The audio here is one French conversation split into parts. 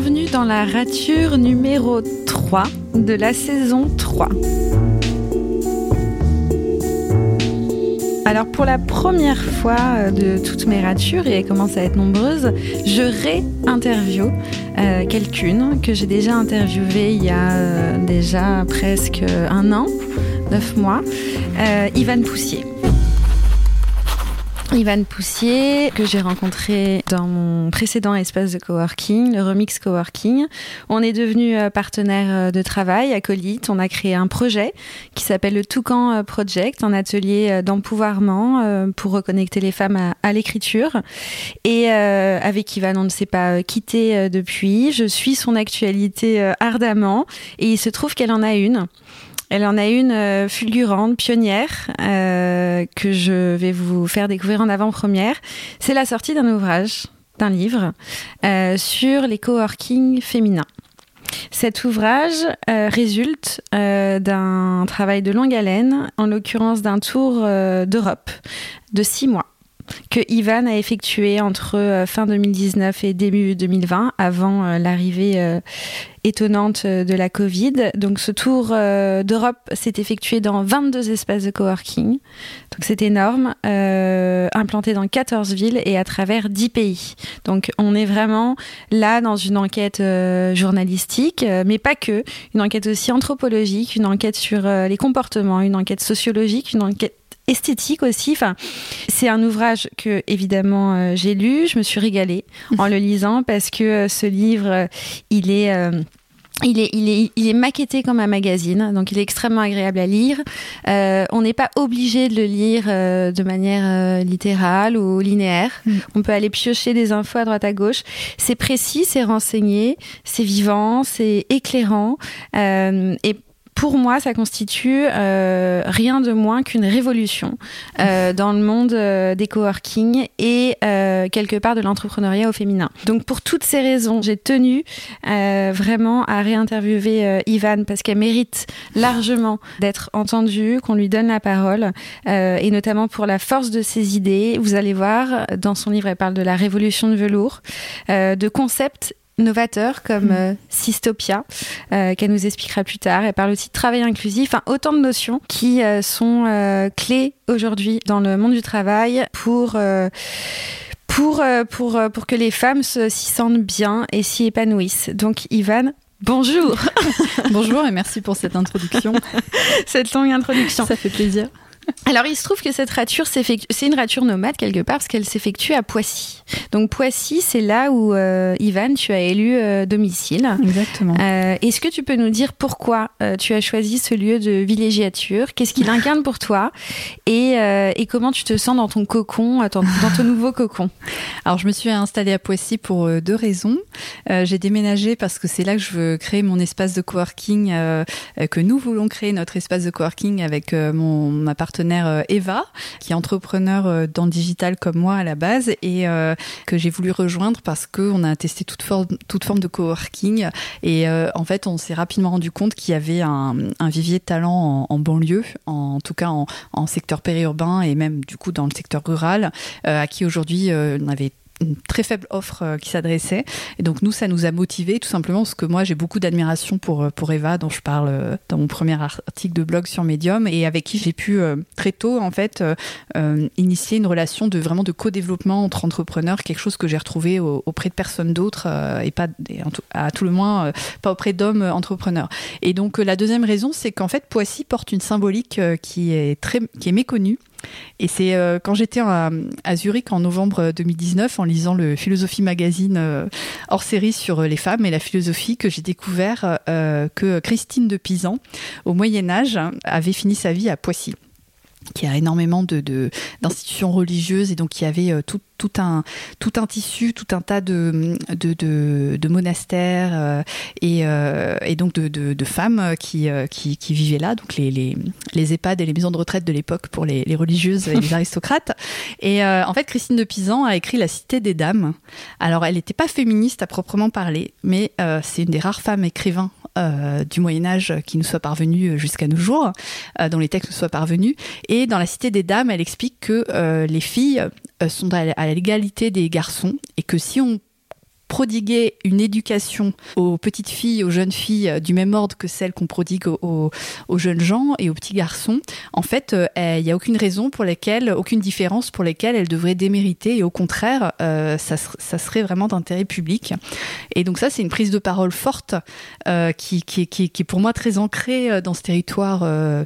Bienvenue dans la rature numéro 3 de la saison 3. Alors pour la première fois euh, de toutes mes ratures, et elles commencent à être nombreuses, je ré-interview euh, quelqu'une que j'ai déjà interviewée il y a euh, déjà presque un an, neuf mois, euh, Ivan Poussier. Ivan Poussier, que j'ai rencontré dans mon précédent espace de coworking, le Remix Coworking. On est devenu partenaire de travail, acolyte. On a créé un projet qui s'appelle le Toucan Project, un atelier d'empouvoirment pour reconnecter les femmes à, à l'écriture. Et euh, avec Ivan, on ne s'est pas quitté depuis. Je suis son actualité ardemment et il se trouve qu'elle en a une. Elle en a une euh, fulgurante, pionnière, euh, que je vais vous faire découvrir en avant-première. C'est la sortie d'un ouvrage, d'un livre, euh, sur les coworking féminins. Cet ouvrage résulte d'un travail de longue haleine, en l'occurrence d'un tour d'Europe de six mois que Ivan a effectué entre euh, fin 2019 et début 2020, avant euh, l'arrivée euh, étonnante de la Covid. Donc ce tour d'Europe s'est effectué dans 22 espaces de coworking. Donc c'est énorme, implanté dans 14 villes et à travers 10 pays. Donc on est vraiment là dans une enquête journalistique, mais pas que, une enquête aussi anthropologique, une enquête sur les comportements, une enquête sociologique, une enquête esthétique aussi. Enfin, c'est un ouvrage que évidemment euh, j'ai lu. Je me suis régalée en le lisant parce que euh, ce livre, il est euh, il est, il, est, il est maquetté comme un magazine, donc il est extrêmement agréable à lire. Euh, on n'est pas obligé de le lire euh, de manière euh, littérale ou linéaire. Mm. On peut aller piocher des infos à droite à gauche. C'est précis, c'est renseigné, c'est vivant, c'est éclairant. et pour moi, ça constitue euh, rien de moins qu'une révolution euh, dans le monde euh, des coworking et quelque part de l'entrepreneuriat au féminin. Donc pour toutes ces raisons, j'ai tenu vraiment à réinterviewer Ivan parce qu'elle mérite largement d'être entendue, qu'on lui donne la parole et notamment pour la force de ses idées. Vous allez voir, dans son livre, elle parle de la révolution de velours, de concepts novateurs comme euh, Systopia, euh, qu'elle nous expliquera plus tard. Elle parle aussi de travail inclusif, enfin autant de notions qui euh, sont euh, clés aujourd'hui dans le monde du travail pour pour, pour, pour que les femmes s'y sentent bien et s'y épanouissent. Donc, Ivan, bonjour. bonjour et merci pour cette introduction. cette longue introduction. Ça fait plaisir. Alors, il se trouve que cette rature, c'est une rature nomade quelque part parce qu'elle s'effectue à Poissy. Donc, Poissy, c'est là où, euh, Ivan, tu as élu euh, domicile. Exactement. Euh, Est-ce que tu peux nous dire pourquoi euh, tu as choisi ce lieu de villégiature? Qu'est-ce qu'il incarne pour toi? Et, et, comment tu te sens dans ton cocon, dans, dans ton nouveau cocon? Alors, je me suis installée à Poissy pour deux raisons. J'ai déménagé parce que c'est là que je veux créer mon espace de coworking, que nous voulons créer notre espace de coworking avec mon, ma partenaire Eva, qui est entrepreneur dans le digital comme moi à la base et euh, que j'ai voulu rejoindre parce qu'on a testé toute forme, toute forme de coworking. Et euh, en fait on s'est rapidement rendu compte qu'il y avait un, vivier de talent en, banlieue, en, tout cas en, en, secteur périurbain et même du coup dans le secteur rural, euh, à qui aujourd'hui euh, on avait une très faible offre euh, qui s'adressait. Et donc nous, ça nous a motivés tout simplement parce que moi, j'ai beaucoup d'admiration pour, euh, Eva, dont je parle euh, dans mon premier article de blog sur Medium, et avec qui j'ai pu très tôt, en fait, initier une relation de vraiment de co-développement entre entrepreneurs, quelque chose que j'ai retrouvé au, auprès de personne d'autre euh, et pas, à tout le moins, pas auprès d'hommes entrepreneurs. Et donc la deuxième raison, c'est qu'en fait, Poissy porte une symbolique qui est très, qui est méconnue et c'est euh, quand j'étais à, Zurich en novembre 2019, en lisant le Philosophie Magazine euh, hors série sur les femmes et la philosophie, que j'ai découvert euh, que Christine de Pisan, au Moyen Âge, avait fini sa vie à Poissy qui a énormément de d'institutions religieuses et donc y avait euh, tout, tout un tout un tissu tout un tas de de, de, de monastères euh, et, euh, et donc de, de, femmes qui, euh, qui qui vivaient là donc les les les EHPAD et les maisons de retraite de l'époque pour les, les religieuses et les aristocrates et en fait Christine de Pisan a écrit La Cité des Dames alors elle n'était pas féministe à proprement parler mais c'est une des rares femmes écrivains euh, du Moyen Âge qui nous soit parvenu jusqu'à nos jours, euh, dont les textes nous soient parvenus. Et dans la Cité des Dames, elle explique que euh, les filles sont à l'égalité des garçons et que si on prodiguer une éducation aux petites filles, aux jeunes filles euh, du même ordre que celle qu'on prodigue aux, jeunes gens et aux petits garçons, en fait, euh, il n'y a aucune raison pour laquelle, aucune différence pour lesquelles elles devraient démériter et au contraire, euh, ça, ça, serait vraiment d'intérêt public. Et donc ça, c'est une prise de parole forte qui, qui, qui, qui, est pour moi très ancrée dans ce territoire euh,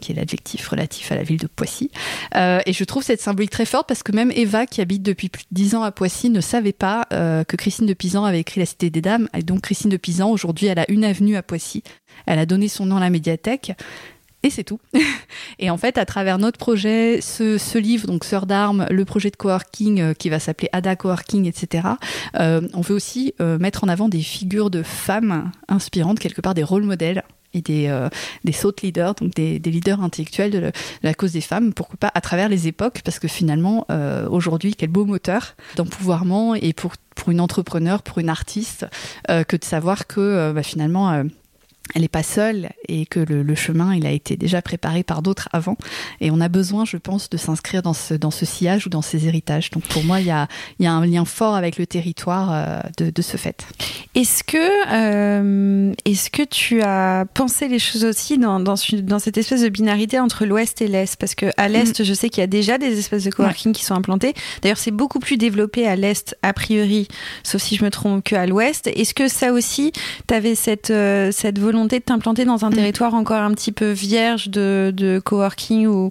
qui est l'adjectif relatif à la ville de Poissy. et je trouve cette symbolique très forte parce que même Eva, qui habite depuis plus de dix ans à Poissy, ne savait pas que Christine de Pisan avait écrit La Cité des Dames. Et donc Christine de Pisan, aujourd'hui, elle a une avenue à Poissy. Elle a donné son nom à la médiathèque. Et c'est tout. Et en fait, à travers notre projet, ce, livre, donc Sœur d'armes, le projet de coworking euh, qui va s'appeler Ada Coworking, etc., euh, on veut aussi euh, mettre en avant des figures de femmes inspirantes, quelque part des rôles modèles et des, euh, des thought leaders, donc des, des leaders intellectuels de, la cause des femmes, pourquoi pas à travers les époques, parce que finalement, euh, aujourd'hui, quel beau moteur d'empouvoirment et pour, pour une entrepreneur, pour une artiste, euh, que de savoir que bah, finalement, elle n'est pas seule et que le, chemin il a été déjà préparé par d'autres avant. Et on a besoin je pense de s'inscrire dans ce, dans ce sillage ou dans ces héritages. Donc pour moi il y a, y a un lien fort avec le territoire euh, de, de, ce fait. Est-ce que euh, est-ce que tu as pensé les choses aussi dans, dans, dans cette espèce de binarité entre l'ouest et l'est? Parce que à l'est mm. je sais qu'il y a déjà des espèces de coworking qui sont implantées. D'ailleurs c'est beaucoup plus développé à l'est a priori sauf si je me trompe que à l'ouest. Est-ce que ça aussi tu avais cette, euh, cette volonté de t'implanter dans un mm. territoire encore un petit peu vierge de, de coworking ou,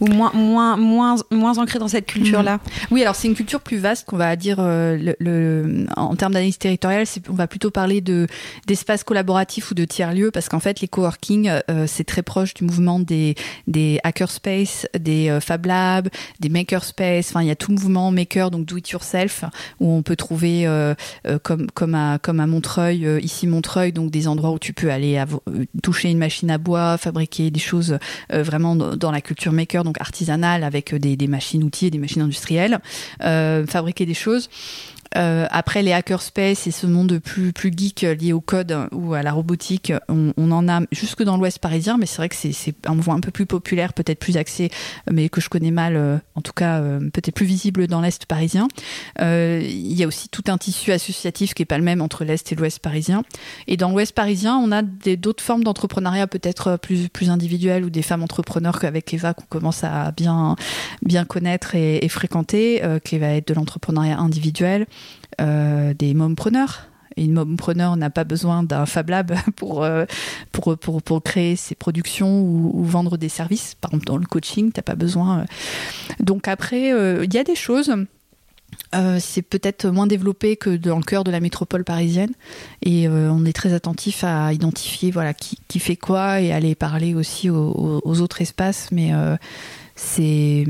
ou moins, moins, moins, moins ancré dans cette culture-là? Oui, alors c'est une culture plus vaste qu'on va dire euh, le, en termes d'analyse territoriale, on va plutôt parler de d'espaces collaboratifs ou de tiers-lieux parce qu'en fait les coworking euh, c'est très proche du mouvement des des hackerspace, des euh, Fab Labs, des makerspace. Enfin, il y a tout le mouvement maker donc do it yourself où on peut trouver comme comme à comme à Montreuil ici Montreuil donc des endroits où tu peux aller toucher une machine à bois, fabriquer des choses vraiment dans la culture maker donc artisanale avec des, des machines-outils et des machines industrielles, euh, fabriquer des choses. Euh, après les hackerspace et ce monde plus plus geek lié au code ou à la robotique, on, on en a jusque dans l'Ouest parisien, mais c'est vrai que c'est un mouvement un peu plus populaire, peut-être plus axé, mais que je connais mal, euh, en tout cas euh, peut-être plus visible dans l'Est parisien. Il y a aussi tout un tissu associatif qui est pas le même entre l'Est et l'Ouest parisien. Et dans l'Ouest parisien, on a d'autres formes d'entrepreneuriat peut-être plus plus individuelles ou des femmes entrepreneurs qu'avec Eva qu'on commence à bien bien connaître et, et fréquenter, qui va être de l'entrepreneuriat individuel. Euh, des mompreneurs. Une mompreneur n'a pas besoin d'un Fab Lab pour, euh, pour, pour, pour, créer ses productions ou, vendre des services. Par exemple, dans le coaching, tu n'as pas besoin. Euh. Donc après, il y a des choses. c'est peut-être moins développé que dans le cœur de la métropole parisienne et on est très attentif à identifier voilà qui, qui, fait quoi et aller parler aussi aux autres espaces mais c'est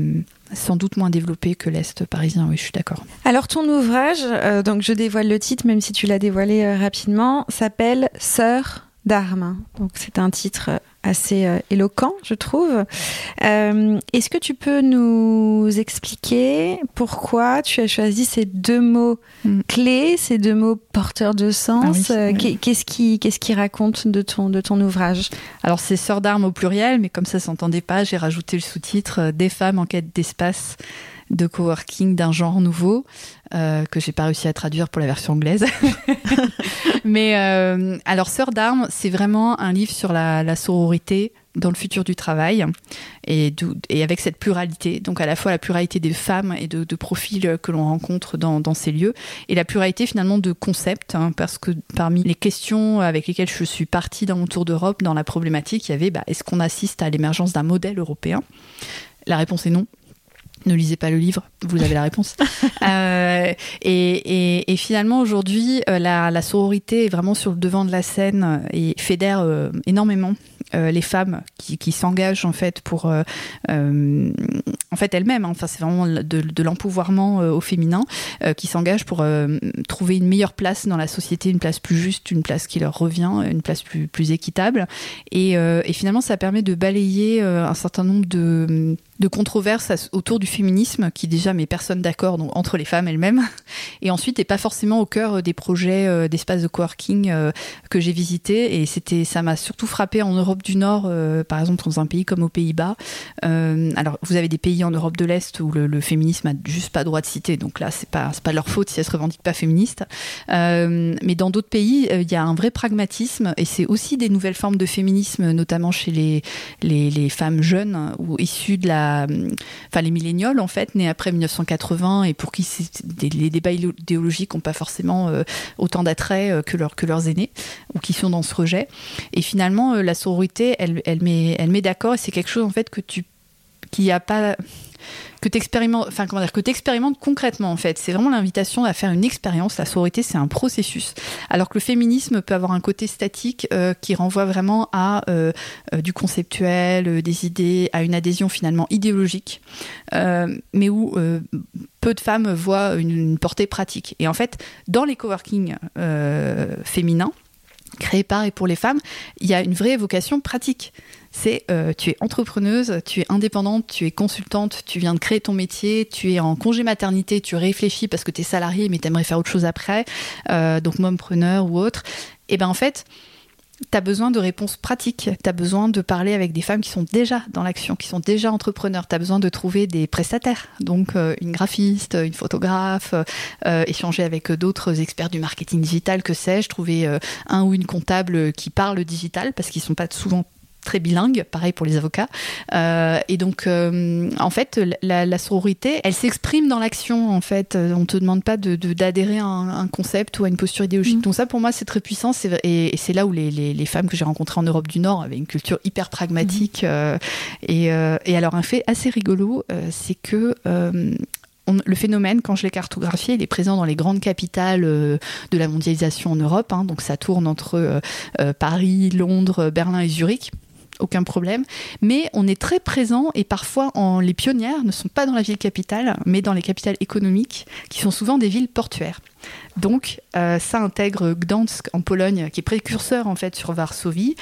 sans doute moins développé que l'Est parisien, oui, je suis d'accord. Alors ton ouvrage, euh, donc je dévoile le titre, même si tu l'as dévoilé euh, rapidement, s'appelle Sœur d'armes. Donc c'est un titre euh, assez euh, éloquent, je trouve. Euh, est-ce que tu peux nous expliquer pourquoi tu as choisi ces deux mots mm. clés, ces deux mots porteurs de sens ah Qu'est-ce qui, qu'est-ce qui raconte de ton, de ton ouvrage? Alors c'est Sœur d'armes au pluriel, mais comme ça s'entendait pas, j'ai rajouté le sous-titre Des femmes en quête d'espace de coworking d'un genre nouveau euh, que j'ai pas réussi à traduire pour la version anglaise. Mais euh, alors Sœur d'armes, c'est vraiment un livre sur la, sororité dans le futur du travail et, et, avec cette pluralité, donc à la fois la pluralité des femmes et de, profils que l'on rencontre dans, ces lieux, et la pluralité finalement de concepts, hein, parce que parmi les questions avec lesquelles je suis partie dans mon tour d'Europe, dans la problématique, il y avait bah, est-ce qu'on assiste à l'émergence d'un modèle européen? La réponse est non ne lisez pas le livre, vous avez la réponse. euh, et, et, finalement, aujourd'hui, euh, la, la, sororité est vraiment sur le devant de la scène et fédère euh, énormément euh, les femmes qui, qui s'engagent en fait pour, en fait elles-mêmes. Hein, enfin, c'est vraiment de, de l'empouvoirment au féminin qui s'engagent pour trouver une meilleure place dans la société, une place plus juste, une place qui leur revient, une place plus, plus équitable. Et, et finalement, ça permet de balayer un certain nombre de de controverses autour du féminisme qui déjà met personne d'accord entre les femmes elles-mêmes. Et ensuite n'est pas forcément au cœur des projets euh, d'espace de coworking euh, que j'ai visités. Et c'était ça m'a surtout frappé en Europe du Nord euh, par exemple dans un pays comme aux Pays-Bas. Alors vous avez des pays en Europe de l'Est où le, féminisme a juste pas droit de citer. Donc là c'est pas pas leur faute si elles se revendiquent pas féministes. Mais dans d'autres pays il y a un vrai pragmatisme. Et c'est aussi des nouvelles formes de féminisme notamment chez les les, les femmes jeunes ou issues de la enfin les millénioles en fait, nés après 1980 et pour qui les débats idéologiques n'ont pas forcément euh, autant d'attrait euh, que, leurs aînés ou qui sont dans ce rejet. Et finalement, euh, la sororité, elle, elle met, elle met d'accord et c'est quelque chose en fait que tu qui a pas que tu expérimentes, enfin comment dire, que concrètement en fait. C'est vraiment l'invitation à faire une expérience. La sororité, c'est un processus. Alors que le féminisme peut avoir un côté statique euh, qui renvoie vraiment à euh, euh, du conceptuel, des idées, à une adhésion finalement idéologique, mais où peu de femmes voient une, portée pratique. Et en fait, dans les coworking féminins, créés par et pour les femmes, il y a une vraie vocation pratique c'est euh, tu es entrepreneuse, tu es indépendante, tu es consultante, tu viens de créer ton métier, tu es en congé maternité, tu réfléchis parce que tu es salarié mais tu aimerais faire autre chose après, euh, donc mompreneur ou autre. Et ben en fait, tu as besoin de réponses pratiques, tu as besoin de parler avec des femmes qui sont déjà dans l'action, qui sont déjà entrepreneurs, tu as besoin de trouver des prestataires, donc euh, une graphiste, une photographe, échanger avec d'autres experts du marketing digital, que sais-je, trouver un ou une comptable qui parle digital, parce qu'ils sont pas souvent très bilingue, pareil pour les avocats. Euh, et donc, euh, en fait, la, sororité, elle s'exprime dans l'action, en fait. Euh, on te demande pas d'adhérer de, à un, concept ou à une posture idéologique. Mm. Donc ça, pour moi, c'est très puissant. Et, et c'est là où les, les, femmes que j'ai rencontrées en Europe du Nord avaient une culture hyper pragmatique. Mm. et, et, alors, un fait assez rigolo, c'est que le phénomène, quand je l'ai cartographié, il est présent dans les grandes capitales de la mondialisation en Europe. Hein. donc ça tourne entre Paris, Londres, Berlin et Zurich aucun problème. Mais on est très présent et parfois en, les pionnières ne sont pas dans la ville capitale, mais dans les capitales économiques, qui sont souvent des villes portuaires. Donc, euh, ça intègre Gdansk en Pologne, qui est précurseur en fait sur Varsovie.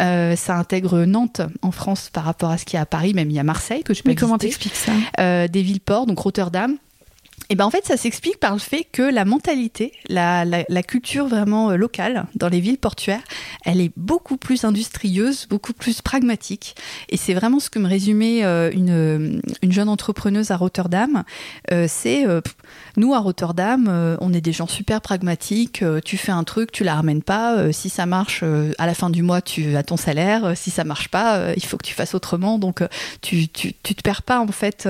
Euh, ça intègre Nantes en France par rapport à ce qu'il y a à Paris, même il y a Marseille que je peux. Mais comment t'expliques ça? Euh, Des villes ports, donc Rotterdam, et ben en fait, ça s'explique par le fait que la mentalité, la, culture vraiment euh, locale dans les villes portuaires, elle est beaucoup plus industrieuse, beaucoup plus pragmatique. Et c'est vraiment ce que me résumait euh, une, une jeune entrepreneuse à Rotterdam. Euh, c'est nous à Rotterdam, on est des gens super pragmatiques. tu fais un truc, tu la ramènes pas. si ça marche, à la fin du mois, tu as ton salaire. si ça marche pas, il faut que tu fasses autrement. Donc tu, tu, tu te perds pas en fait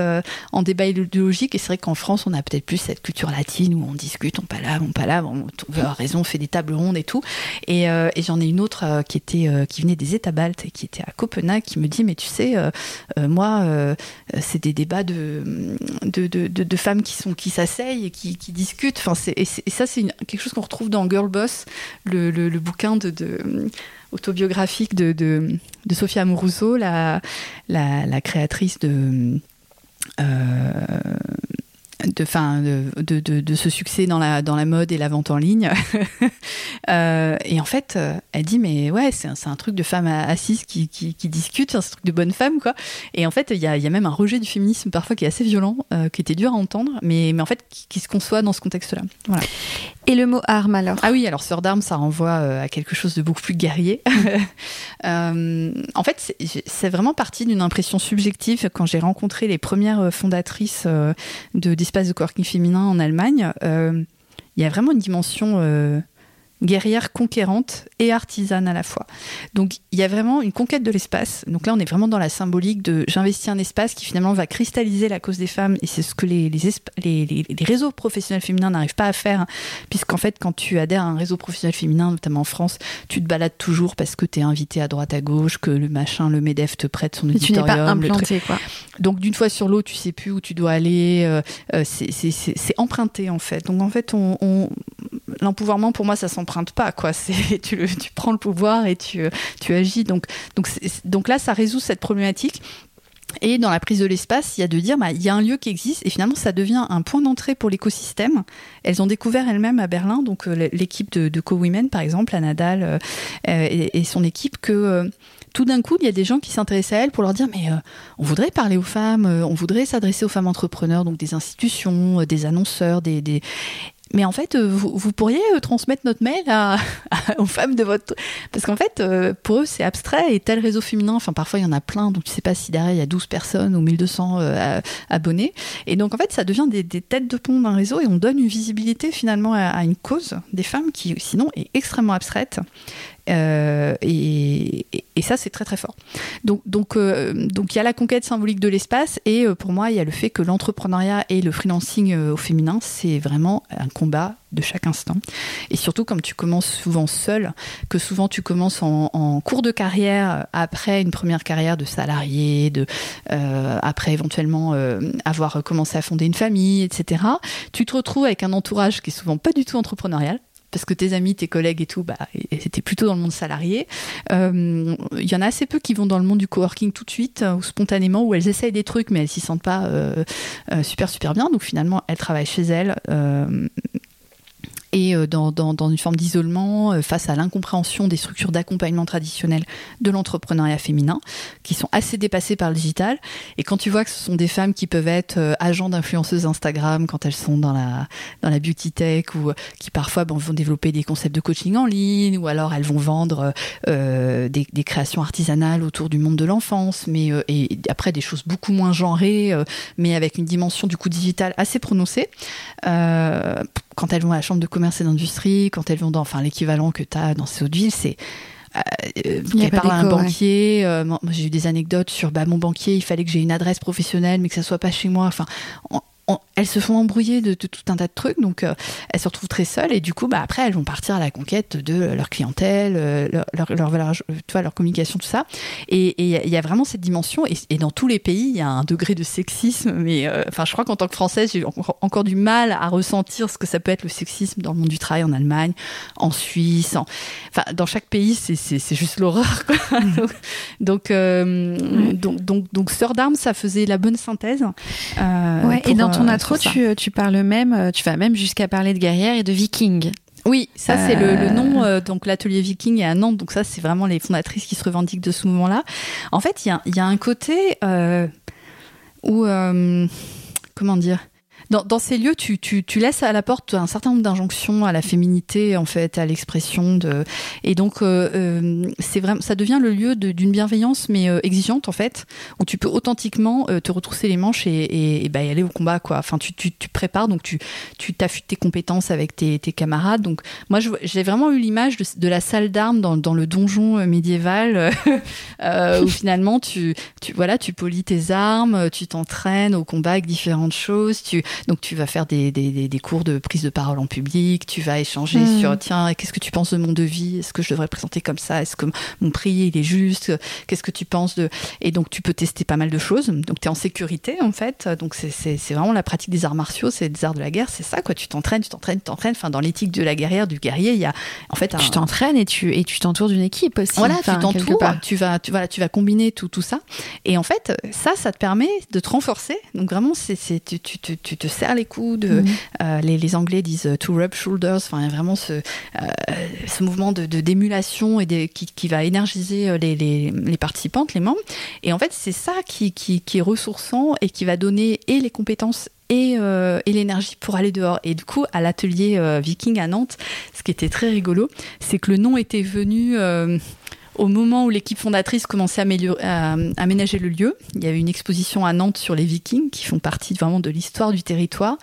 en débat idéologique. Et c'est vrai qu'en France, on a peut-être plus cette culture latine où on discute, on palave, on palave, on, a raison, on fait des tables rondes et tout. Et, euh, j'en ai une autre euh, qui était euh, qui venait des États baltes et qui était à Copenhague qui me dit mais tu sais moi c'est des débats de de, de, femmes qui sont qui s'asseyent et qui, discutent. Enfin et, ça c'est quelque chose qu'on retrouve dans Girl Boss, le, bouquin autobiographique de, de, de Sophia Amoruso, la, la, créatrice de de, fin, de, de, de, ce succès dans la, dans la mode et la vente en ligne. euh, et en fait, euh, elle dit, mais ouais, c'est un, truc de femmes assises qui, qui, qui discutent, c'est un truc de bonnes femmes, quoi. Et en fait, il y a, y a, même un rejet du féminisme parfois qui est assez violent, euh, qui était dur à entendre, mais, mais en fait, qui, qui se conçoit dans ce contexte-là. Voilà. Et le mot arme alors? Ah oui, alors sœur d'armes, ça renvoie euh, à quelque chose de beaucoup plus guerrier. euh, en fait, c'est vraiment parti d'une impression subjective quand j'ai rencontré les premières fondatrices euh, de d'espaces de coworking féminin en Allemagne. Il y a vraiment une dimension guerrière conquérante et artisane à la fois. Donc il y a vraiment une conquête de l'espace. Donc là on est vraiment dans la symbolique de j'investis un espace qui finalement va cristalliser la cause des femmes et c'est ce que les, les, les, les, réseaux professionnels féminins n'arrivent pas à faire puisqu'en fait quand tu adhères à un réseau professionnel féminin, notamment en France, tu te balades toujours parce que tu es invité à droite à gauche, que le machin, le MEDEF te prête son auditorium. tu n'es pas implanté quoi. Donc d'une fois sur l'autre tu sais plus où tu dois aller, euh, euh c'est emprunté en fait. Donc en fait on, on l'empouvoirment pour moi ça s'emprunte pas quoi. C'est tu, le, tu prends le pouvoir et tu, tu agis. Donc donc donc là ça résout cette problématique. Et dans la prise de l'espace, il y a de dire, bah, il y a un lieu qui existe et finalement ça devient un point d'entrée pour l'écosystème. Elles ont découvert elles-mêmes à Berlin, donc euh, l'équipe de, Co-Women par exemple, à Nadal euh, euh, et, son équipe, que tout d'un coup, il y a des gens qui s'intéressent à elles pour leur dire mais on voudrait parler aux femmes, on voudrait s'adresser aux femmes entrepreneurs, donc des institutions, des annonceurs, des, des... Mais en fait, euh, vous, pourriez euh, transmettre notre mail aux femmes de votre... Parce qu'en fait, euh, pour eux, c'est abstrait et tel réseau féminin, enfin parfois il y en a plein, donc tu sais pas si derrière il y a 12 personnes ou 1200 abonnés. Et donc en fait, ça devient des, têtes de pont d'un réseau et on donne une visibilité finalement à, une cause des femmes qui sinon est extrêmement abstraite. Euh, et, ça, c'est très très fort. Donc, donc, euh, donc, il y a la conquête symbolique de l'espace, et euh, pour moi, il y a le fait que l'entrepreneuriat et le freelancing au féminin, c'est vraiment un combat de chaque instant. Et surtout, comme tu commences souvent seul, que souvent tu commences en, cours de carrière, après une première carrière de salarié, de, après éventuellement avoir commencé à fonder une famille, etc., tu te retrouves avec un entourage qui est souvent pas du tout entrepreneurial parce que tes amis, tes collègues et tout, bah, c'était plutôt dans le monde salarié. Il euh, y en a assez peu qui vont dans le monde du coworking tout de suite ou spontanément, où elles essayent des trucs, mais elles s'y sentent pas euh, euh, super super bien. Donc finalement, elles travaillent chez elles et euh, dans, dans, dans, une forme d'isolement euh, face à l'incompréhension des structures d'accompagnement traditionnelles de l'entrepreneuriat féminin, qui sont assez dépassées par le digital. Et quand tu vois que ce sont des femmes qui peuvent être euh, agents d'influenceuses Instagram quand elles sont dans la, dans la beauty tech, ou qui parfois bon, vont développer des concepts de coaching en ligne, ou alors elles vont vendre euh, des, des, créations artisanales autour du monde de l'enfance, mais euh, et après des choses beaucoup moins genrées, euh, mais avec une dimension du coup digital assez prononcée. Quand elles vont à la chambre de commerce et d'industrie, quand elles vont dans enfin, l'équivalent que tu as dans ces autres villes, c'est euh, elle parle à un banquier. Ouais. Euh, moi, j'ai eu des anecdotes sur bah, mon banquier, il fallait que j'ai une adresse professionnelle, mais que ça soit pas chez moi. Enfin, on, on, elles se font embrouiller de, de, tout un tas de trucs, donc euh, elles se retrouvent très seules et du coup, bah, après, elles vont partir à la conquête de leur clientèle, euh, leur, leur, leur, leur, tu vois, leur communication, tout ça. Et il y a vraiment cette dimension, et, et, dans tous les pays, il y a un degré de sexisme, mais euh, enfin, je crois qu'en tant que Française, j'ai encore, encore, du mal à ressentir ce que ça peut être le sexisme dans le monde du travail en Allemagne, en Suisse, en... enfin, dans chaque pays, c'est juste l'horreur. Mmh. donc, donc, donc, donc, Sœur d'armes, ça faisait la bonne synthèse. ouais, et dans ton intro, tu, tu, parles même, tu vas même jusqu'à parler de guerrière et de viking. Oui, ça c'est euh... le, le, nom. Euh, donc l'atelier Viking est à Nantes. Donc ça c'est vraiment les fondatrices qui se revendiquent de ce mouvement-là. En fait, il y, y a, un côté euh, où euh, comment dire dans, dans, ces lieux, tu, tu, tu, laisses à la porte un certain nombre d'injonctions à la féminité, en fait, à l'expression de. Et donc, euh, euh, c'est vraiment, ça devient le lieu d'une bienveillance, mais euh, exigeante, en fait, où tu peux authentiquement euh, te retrousser les manches et, et, et bah, y aller au combat, quoi. Enfin, tu, tu, tu prépares, donc tu, tu t'affûtes tes compétences avec tes, tes camarades. Donc, moi, j'ai vraiment eu l'image de, de, la salle d'armes dans, dans, le donjon médiéval, où finalement, tu, tu, voilà, tu polis tes armes, tu t'entraînes au combat avec différentes choses, tu donc tu vas faire des, des, des, cours de prise de parole en public, tu vas échanger mmh. sur tiens, qu'est-ce que tu penses de mon devis? Est-ce que je devrais présenter comme ça? Est-ce que mon prix il est juste? Qu'est-ce que tu penses de? Et donc tu peux tester pas mal de choses. Donc tu es en sécurité en fait. Donc c'est vraiment la pratique des arts martiaux, c'est des arts de la guerre, c'est ça quoi. Tu t'entraînes, tu t'entraînes, tu t'entraînes. Enfin dans l'éthique de la guerrière, du guerrier, il y a en fait un... tu t'entraînes et tu et tu t'entoures d'une équipe aussi. Voilà, enfin, tu t'entoures, tu vas tu voilà, tu vas combiner tout tout ça. Et en fait ça, ça te permet de te renforcer. Donc vraiment c'est tu, tu, tu, tu te serre les coudes. Mmh. Euh, les, les, Anglais disent euh, to rub shoulders. Enfin, vraiment ce, euh, ce mouvement de d'émulation et de, qui, qui, va énergiser les, les, les, participantes, les membres. Et en fait, c'est ça qui, qui, qui, est ressourçant et qui va donner et les compétences et, euh, et l'énergie pour aller dehors. Et du coup, à l'atelier euh, Viking à Nantes, ce qui était très rigolo, c'est que le nom était venu euh, au moment où l'équipe fondatrice commençait à, aménager le lieu, il y avait une exposition à Nantes sur les Vikings qui font partie vraiment de l'histoire du territoire,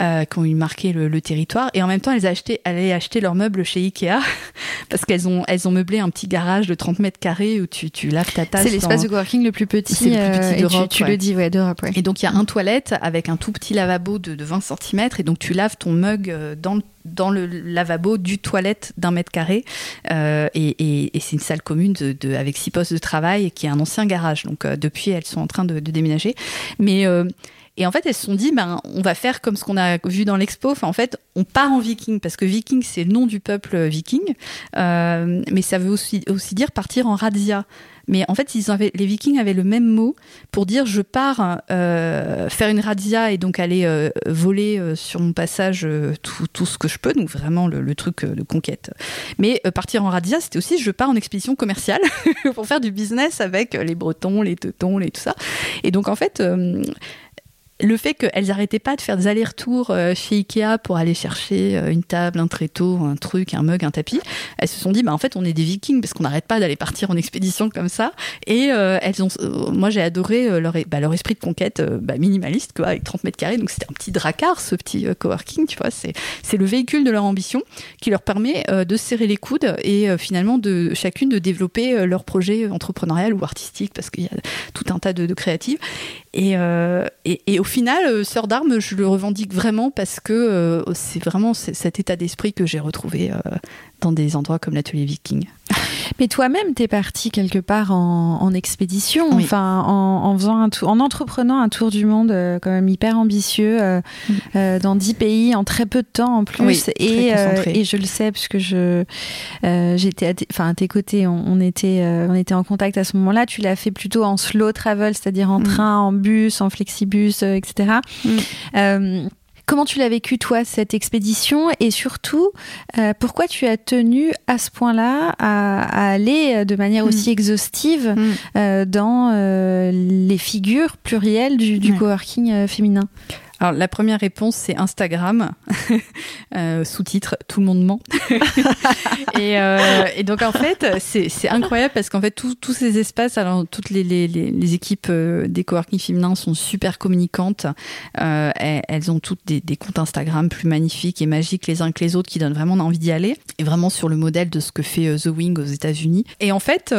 euh, qui ont eu marqué le, le, territoire. Et en même temps, elles achetaient, allaient acheter leurs meubles chez Ikea parce qu'elles ont, elles ont meublé un petit garage de 30 mètres carrés où tu, tu laves ta tasse. C'est l'espace de coworking le plus petit, le plus petit d'Europe. Tu, tu ouais. le dis, ouais, d'Europe. Ouais. Et donc, il y a un toilette avec un tout petit lavabo de, de 20 cm et donc tu laves ton mug euh, dans le dans le lavabo du toilette d'un mètre carré euh, et, c'est une salle commune de, avec six postes de travail qui est un ancien garage donc euh, depuis elles sont en train de, déménager mais euh, Et en fait, elles se sont dit, ben, on va faire comme ce qu'on a vu dans l'expo. En fait, on part en viking parce que viking, c'est le nom du peuple viking, mais ça veut aussi, aussi dire partir en razzia. Mais en fait, ils avaient, les Vikings avaient le même mot pour dire je pars euh, faire une razzia et donc aller euh, voler euh, sur mon passage euh, tout, tout, ce que je peux, donc vraiment le, le truc de conquête. Mais partir en razzia, c'était aussi je pars en expédition commerciale pour faire du business avec les Bretons, les Teutons, les tout ça. Et donc en fait le fait qu'elles n'arrêtaient pas de faire des allers-retours euh, chez Ikea pour aller chercher euh, une table, un tréteau, un truc, un mug, un tapis, elles se sont dit, bah, en fait, on est des vikings parce qu'on n'arrête pas d'aller partir en expédition comme ça. Et euh, elles ont, moi, j'ai adoré leur, bah, leur esprit de conquête bah, minimaliste, quoi, avec 30 mètres carrés. Donc, c'était un petit dracard, ce petit coworking, tu vois. C'est, le véhicule de leur ambition qui leur permet de serrer les coudes et finalement de chacune de développer leur projet entrepreneurial ou artistique parce qu'il y a tout un tas de, créatives. Et, final, euh, Sœur d'Armes, je le revendique vraiment parce que euh, c'est vraiment cet état d'esprit que j'ai retrouvé euh, dans des endroits comme l'atelier Viking. Mais toi-même, tu es parti quelque part en, expédition, enfin, en, faisant un tour, en entreprenant un tour du monde quand même hyper ambitieux, mm. dans dix pays en très peu de temps en plus. et, et, je le sais parce que je, j'étais, enfin, à, tes côtés, on, était, on était en contact à ce moment-là. Tu l'as fait plutôt en slow travel, c'est-à-dire en mm. train, en bus, en flexibus, etc. Euh, comment tu l'as vécu, toi, cette expédition Et surtout, euh, pourquoi tu as tenu à ce point-là à, aller de manière mm. aussi exhaustive mm. euh, dans les figures plurielles du, du coworking féminin? Alors la première réponse c'est Instagram, euh, sous-titre tout le monde ment. et, euh, et, donc en fait c'est incroyable parce qu'en fait tous ces espaces, alors toutes les, les, les équipes euh, des coworking féminins sont super communicantes. Euh, elles, ont toutes des, des, comptes Instagram plus magnifiques et magiques les uns que les autres qui donnent vraiment envie d'y aller. Et vraiment sur le modèle de ce que fait The Wing aux États-Unis. Et en fait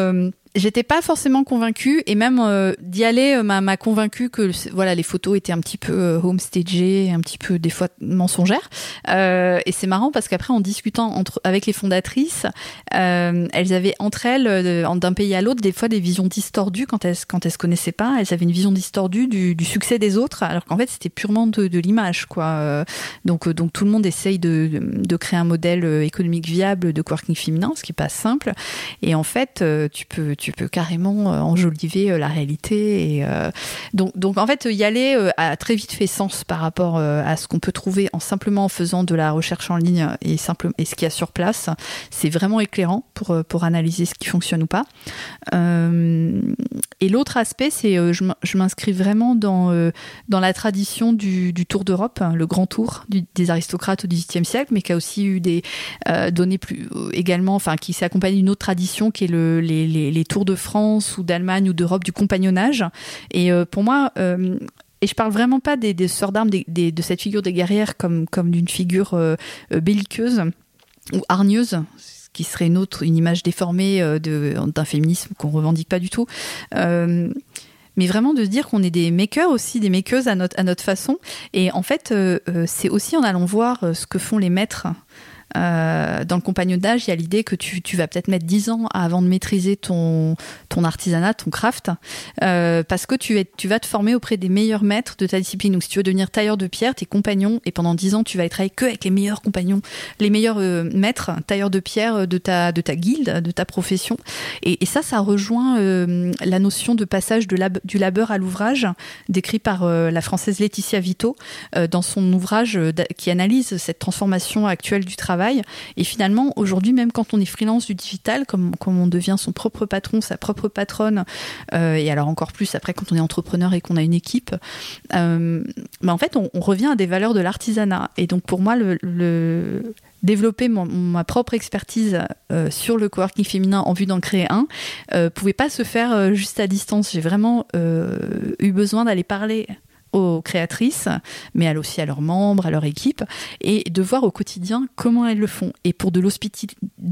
j'étais pas forcément convaincue et même euh, d'y aller euh, m'a convaincue que voilà les photos étaient un petit peu euh, un petit peu des fois mensongères. Euh, et c'est marrant parce qu'après en discutant entre avec les fondatrices, elles avaient entre elles d'un pays à l'autre des fois des visions distordues quand elles quand elles se connaissaient pas. Elles avaient une vision distordue du, succès des autres alors qu'en fait c'était purement de, de l'image quoi. donc donc tout le monde essaye de, de créer un modèle économique viable de coworking féminin, ce qui est pas simple. Et en fait tu peux tu peux carrément euh, enjoliver euh, la réalité. Et, euh, donc, donc, en fait, y aller a très vite fait sens par rapport à ce qu'on peut trouver en simplement en faisant de la recherche en ligne et, simple, et ce qu'il y a sur place. C'est vraiment éclairant pour, pour analyser ce qui fonctionne ou pas. et l'autre aspect, c'est je m'inscris vraiment dans, dans la tradition du, du Tour d'Europe, hein, le grand tour des aristocrates au XVIIIe siècle, mais qui a aussi eu des données plus également, enfin, qui s'est accompagné d'une autre tradition qui est le, les, les, les Tour de France ou d'Allemagne ou d'Europe du compagnonnage. Et euh, pour moi, euh, et je parle vraiment pas des, sœurs d'armes, de cette figure des guerrières comme, comme d'une figure euh, belliqueuse ou hargneuse, qui serait une autre, une image déformée d'un féminisme qu'on revendique pas du tout. mais vraiment de se dire qu'on est des makers aussi, des makeuses à notre, à notre façon. Et en fait, c'est aussi en allant voir ce que font les maîtres euh, dans le compagnonnage, il y a l'idée que tu, vas peut-être mettre 10 ans avant de maîtriser ton, artisanat, ton craft, euh, parce que tu, vas te former auprès des meilleurs maîtres de ta discipline. Donc, si tu veux devenir tailleur de pierre, tes compagnons, et pendant 10 ans, tu vas être avec que avec les meilleurs compagnons, les meilleurs euh, maîtres, tailleurs de pierre de ta, de guilde, de ta profession. Et, ça, ça rejoint la notion de passage du labeur à l'ouvrage, décrit par la française Laetitia Vito dans son ouvrage qui analyse cette transformation actuelle du travail et finalement, aujourd'hui, même quand on est freelance du digital, comme, on devient son propre patron, sa propre patronne, euh, et alors encore plus après quand on est entrepreneur et qu'on a une équipe, euh, bah, en fait, on, revient à des valeurs de l'artisanat. Et donc pour moi, développer ma propre expertise euh, sur le coworking féminin en vue d'en créer un euh, pouvait pas se faire juste à distance. J'ai vraiment eu besoin d'aller parler aux créatrices, mais aussi à leurs membres, à leur équipe, et de voir au quotidien comment elles le font. Et pour de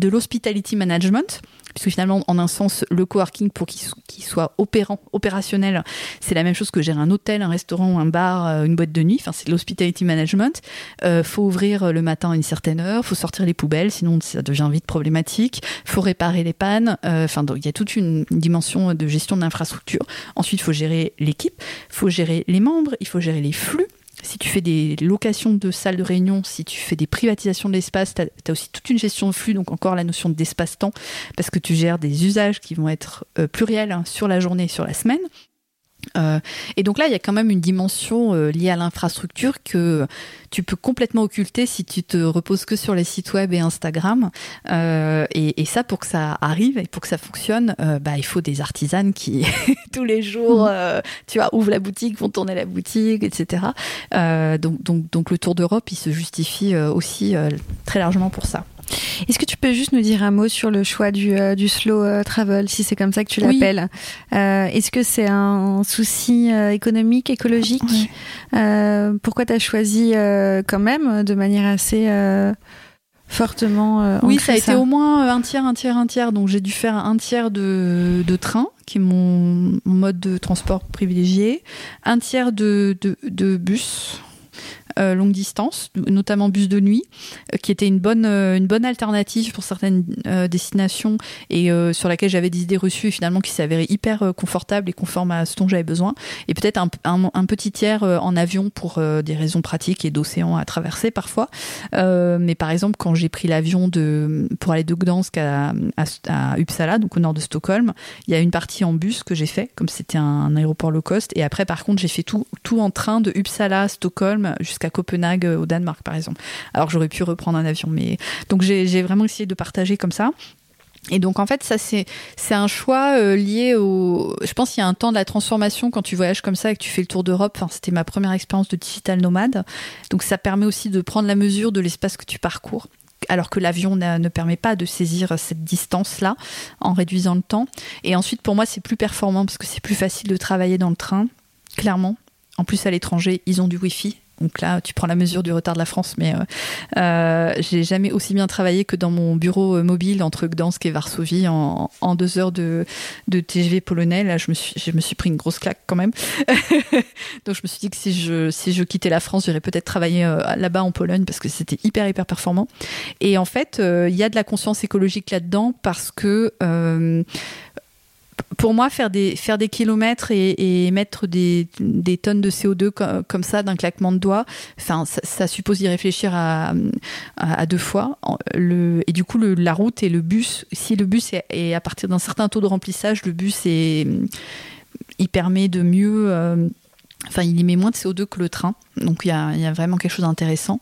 l'hospitality management, puisque finalement, en un sens, le coworking, pour qu'il soit opérant, opérationnel, c'est la même chose que gérer un hôtel, un restaurant, un bar, euh, une boîte de nuit. Enfin, c'est l'hospitality management. Euh, faut ouvrir le matin à une certaine heure, faut sortir les poubelles, sinon ça devient vite problématique. Faut réparer les pannes. Euh, enfin, il y a toute une dimension de gestion d'infrastructure. Ensuite, faut gérer l'équipe, faut gérer les membres il faut gérer les flux. Si tu fais des locations de salles de réunion, si tu fais des privatisations de l'espace, tu as, aussi toute une gestion de flux, donc encore la notion d'espace-temps, parce que tu gères des usages qui vont être euh, pluriels hein, sur la journée, sur la semaine. Euh, et donc là, il y a quand même une dimension euh, liée à l'infrastructure que tu peux complètement occulter si tu te reposes que sur les sites web et Instagram. Euh, et, ça, pour que ça arrive et pour que ça fonctionne, bah, il faut des artisanes qui, tous les jours, mmh. tu vois, ouvrent la boutique, vont tourner la boutique, etc. donc, donc, donc le Tour d'Europe, il se justifie aussi très largement pour ça. Est-ce que tu peux juste nous dire un mot sur le choix du, euh, du slow euh, travel, si c'est comme ça que tu l'appelles? Euh, Est-ce que c'est un souci économique, écologique? Pourquoi tu as choisi quand même de manière assez fortement Oui, ça a été au moins un tiers, un tiers, un tiers. Donc j'ai dû faire un tiers de, de train qui est mon, mode de transport privilégié, un tiers de, de, de bus, euh, longue distance, notamment bus de nuit, euh, qui était une bonne, euh, une bonne alternative pour certaines destinations et sur laquelle j'avais des idées reçues et finalement qui s'avérait hyper confortable et conforme à ce dont j'avais besoin. Et peut-être un, un, petit tiers en avion pour des raisons pratiques et d'océan à traverser parfois. mais par exemple, quand j'ai pris l'avion de, pour aller de Gdansk à, Uppsala, donc au nord de Stockholm, il y a une partie en bus que j'ai fait, comme c'était un, aéroport low cost. Et après, par contre, j'ai fait tout, tout en train de Uppsala, Stockholm jusqu'à Copenhague euh, au Danemark par exemple. Alors j'aurais pu reprendre un avion, mais donc j'ai vraiment essayé de partager comme ça. Et donc en fait, ça c'est c'est un choix euh, lié au. Je pense qu'il y a un temps de la transformation quand tu voyages comme ça et que tu fais le tour d'Europe. Enfin, c'était ma première expérience de digital nomade. Donc ça permet aussi de prendre la mesure de l'espace que tu parcours. Alors que l'avion ne permet pas de saisir cette distance-là en réduisant le temps. Et ensuite, pour moi, c'est plus performant parce que c'est plus facile de travailler dans le train, clairement. En plus, à l'étranger, ils ont du Wi-Fi. Donc là, tu prends la mesure du retard de la France, mais euh, euh, j'ai jamais aussi bien travaillé que dans mon bureau euh, mobile entre Gdansk et Varsovie en, deux heures de, TGV polonais. Là, je me suis, je me suis pris une grosse claque quand même. Donc je me suis dit que si je, si je quittais la France, j'irais peut-être travailler là-bas en Pologne parce que c'était hyper hyper performant. Et en fait, il y a de la conscience écologique là-dedans parce que pour moi, faire des, faire des kilomètres et, mettre des, des, tonnes de CO2 comme, ça d'un claquement de doigts, enfin, ça, suppose d'y réfléchir à, deux fois. Et du coup, le, la route et le bus, si le bus est, à partir d'un certain taux de remplissage, le bus est, il permet de mieux. Euh, Enfin, il émet moins de CO2 que le train, donc il y a, vraiment quelque chose d'intéressant.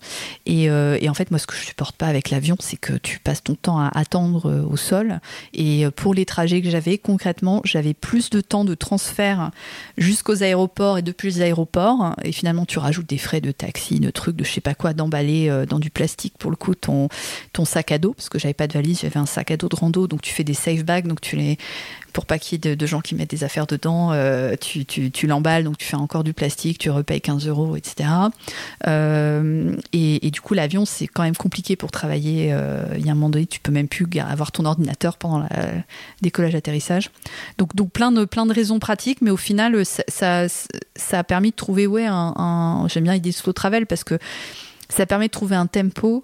Euh, et, en fait, moi, ce que je supporte pas avec l'avion, c'est que tu passes ton temps à attendre euh, au sol. Et euh, pour les trajets que j'avais, concrètement, j'avais plus de temps de transfert jusqu'aux aéroports et depuis les aéroports. Et finalement, tu rajoutes des frais de taxi, de trucs, de je sais pas quoi, d'emballer dans du plastique pour le coup ton, sac à dos, parce que j'avais pas de valise, j'avais un sac à dos de rando, donc tu fais des safe bags, donc tu les pour pas qu'il y ait de, gens qui mettent des affaires dedans, euh, tu, tu, l'emballes, donc tu fais encore du plastique, tu repayes 15 euros, etc. Euh, et, du coup, l'avion, c'est quand même compliqué pour travailler. Euh, il y a un moment donné, tu peux même plus avoir ton ordinateur pendant le décollage-atterrissage. Donc, donc plein, de, plein de raisons pratiques, mais au final, ça, ça, a permis de trouver, ouais, un, j'aime bien l'idée de slow travel parce que ça permet de trouver un tempo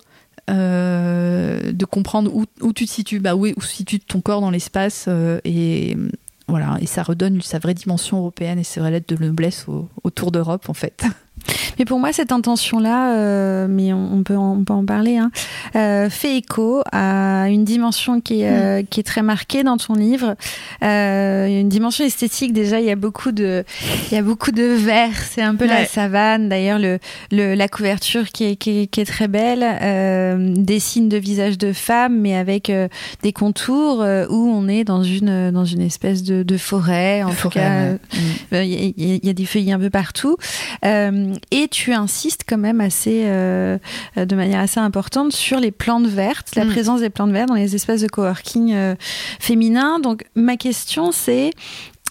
euh, de comprendre où, tu te situes, bah, où, où situe ton corps dans l'espace et voilà, et ça redonne sa vraie dimension européenne et sa vraie lettre de noblesse autour d'Europe en fait. Mais pour moi, cette intention-là, euh, mais on, peut en, on peut en parler, hein, euh, fait écho à une dimension qui est, euh, mm. qui est très marquée dans ton livre. une dimension esthétique. Déjà, il y a beaucoup de, il y a beaucoup de vert. C'est un peu la savane. D'ailleurs, le, le, la couverture qui est, qui est, qui est très belle des signes de visage de femme, mais avec des contours où on est dans une, dans une espèce de, de forêt. En tout cas, il y, y, a des feuilles un peu partout. Et tu insistes quand même assez, euh, de manière assez importante sur les plantes vertes, la mm. présence des plantes vertes dans les espaces de coworking euh, féminins. Donc ma question c'est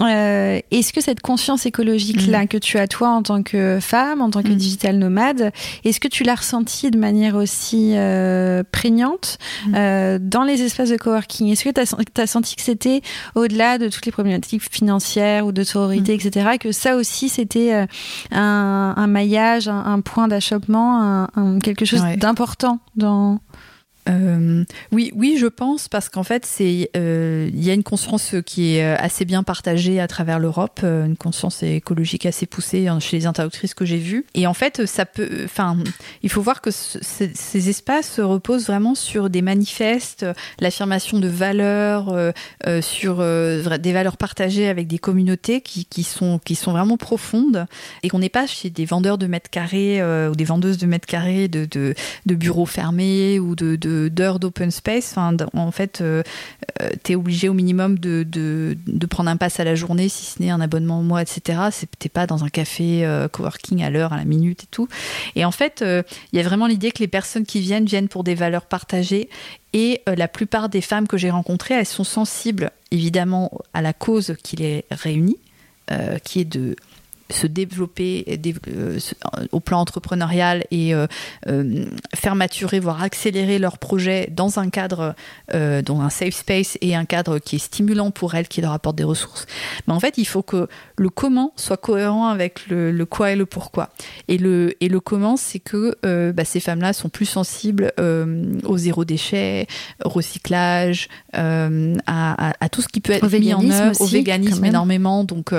euh, est-ce que cette conscience écologique-là mm. que tu as toi en tant que femme, en tant que mm. digital nomade, est-ce que tu l'as ressenti de manière aussi euh, prégnante mm. euh, dans les espaces de coworking? Est-ce que tu as, senti que c'était au-delà de toutes les problématiques financières ou de sororité, etc., que ça aussi c'était un, maillage, un, point d'achoppement, quelque chose d'important dans euh, oui, oui, je pense parce qu'en fait, c'est euh, il y a une conscience qui est euh, assez bien partagée à travers l'Europe, une conscience écologique assez poussée hein, chez les interruptrices que j'ai vues. Et en fait, ça peut, enfin, il faut voir que ces espaces reposent vraiment sur des manifestes, l'affirmation de valeurs, sur des valeurs partagées avec des communautés qui, sont qui sont vraiment profondes et qu'on n'est pas chez des vendeurs de mètres carrés ou des vendeuses de mètres carrés de, de, bureaux fermés ou de d'heures d'open space. en fait, euh, euh, tu es obligé au minimum de, de, prendre un pass à la journée, si ce n'est un abonnement au mois, etc. T'es pas dans un café euh, coworking à l'heure, à la minute et tout. Et en fait, il y a vraiment l'idée que les personnes qui viennent viennent pour des valeurs partagées. Et la plupart des femmes que j'ai rencontrées, elles sont sensibles évidemment à la cause qui les réunit, qui est de se développer euh, au plan entrepreneurial et euh, euh, faire maturer, voire accélérer leurs projets dans un cadre, dans un safe space et un cadre qui est stimulant pour elles, qui leur apporte des ressources. Mais en fait, il faut que le comment soit cohérent avec le, quoi et le pourquoi. Et le, et le comment, c'est que bah, ces femmes-là sont plus sensibles au zéro déchet, au recyclage, à, tout ce qui peut être mis en œuvre, au véganisme énormément, donc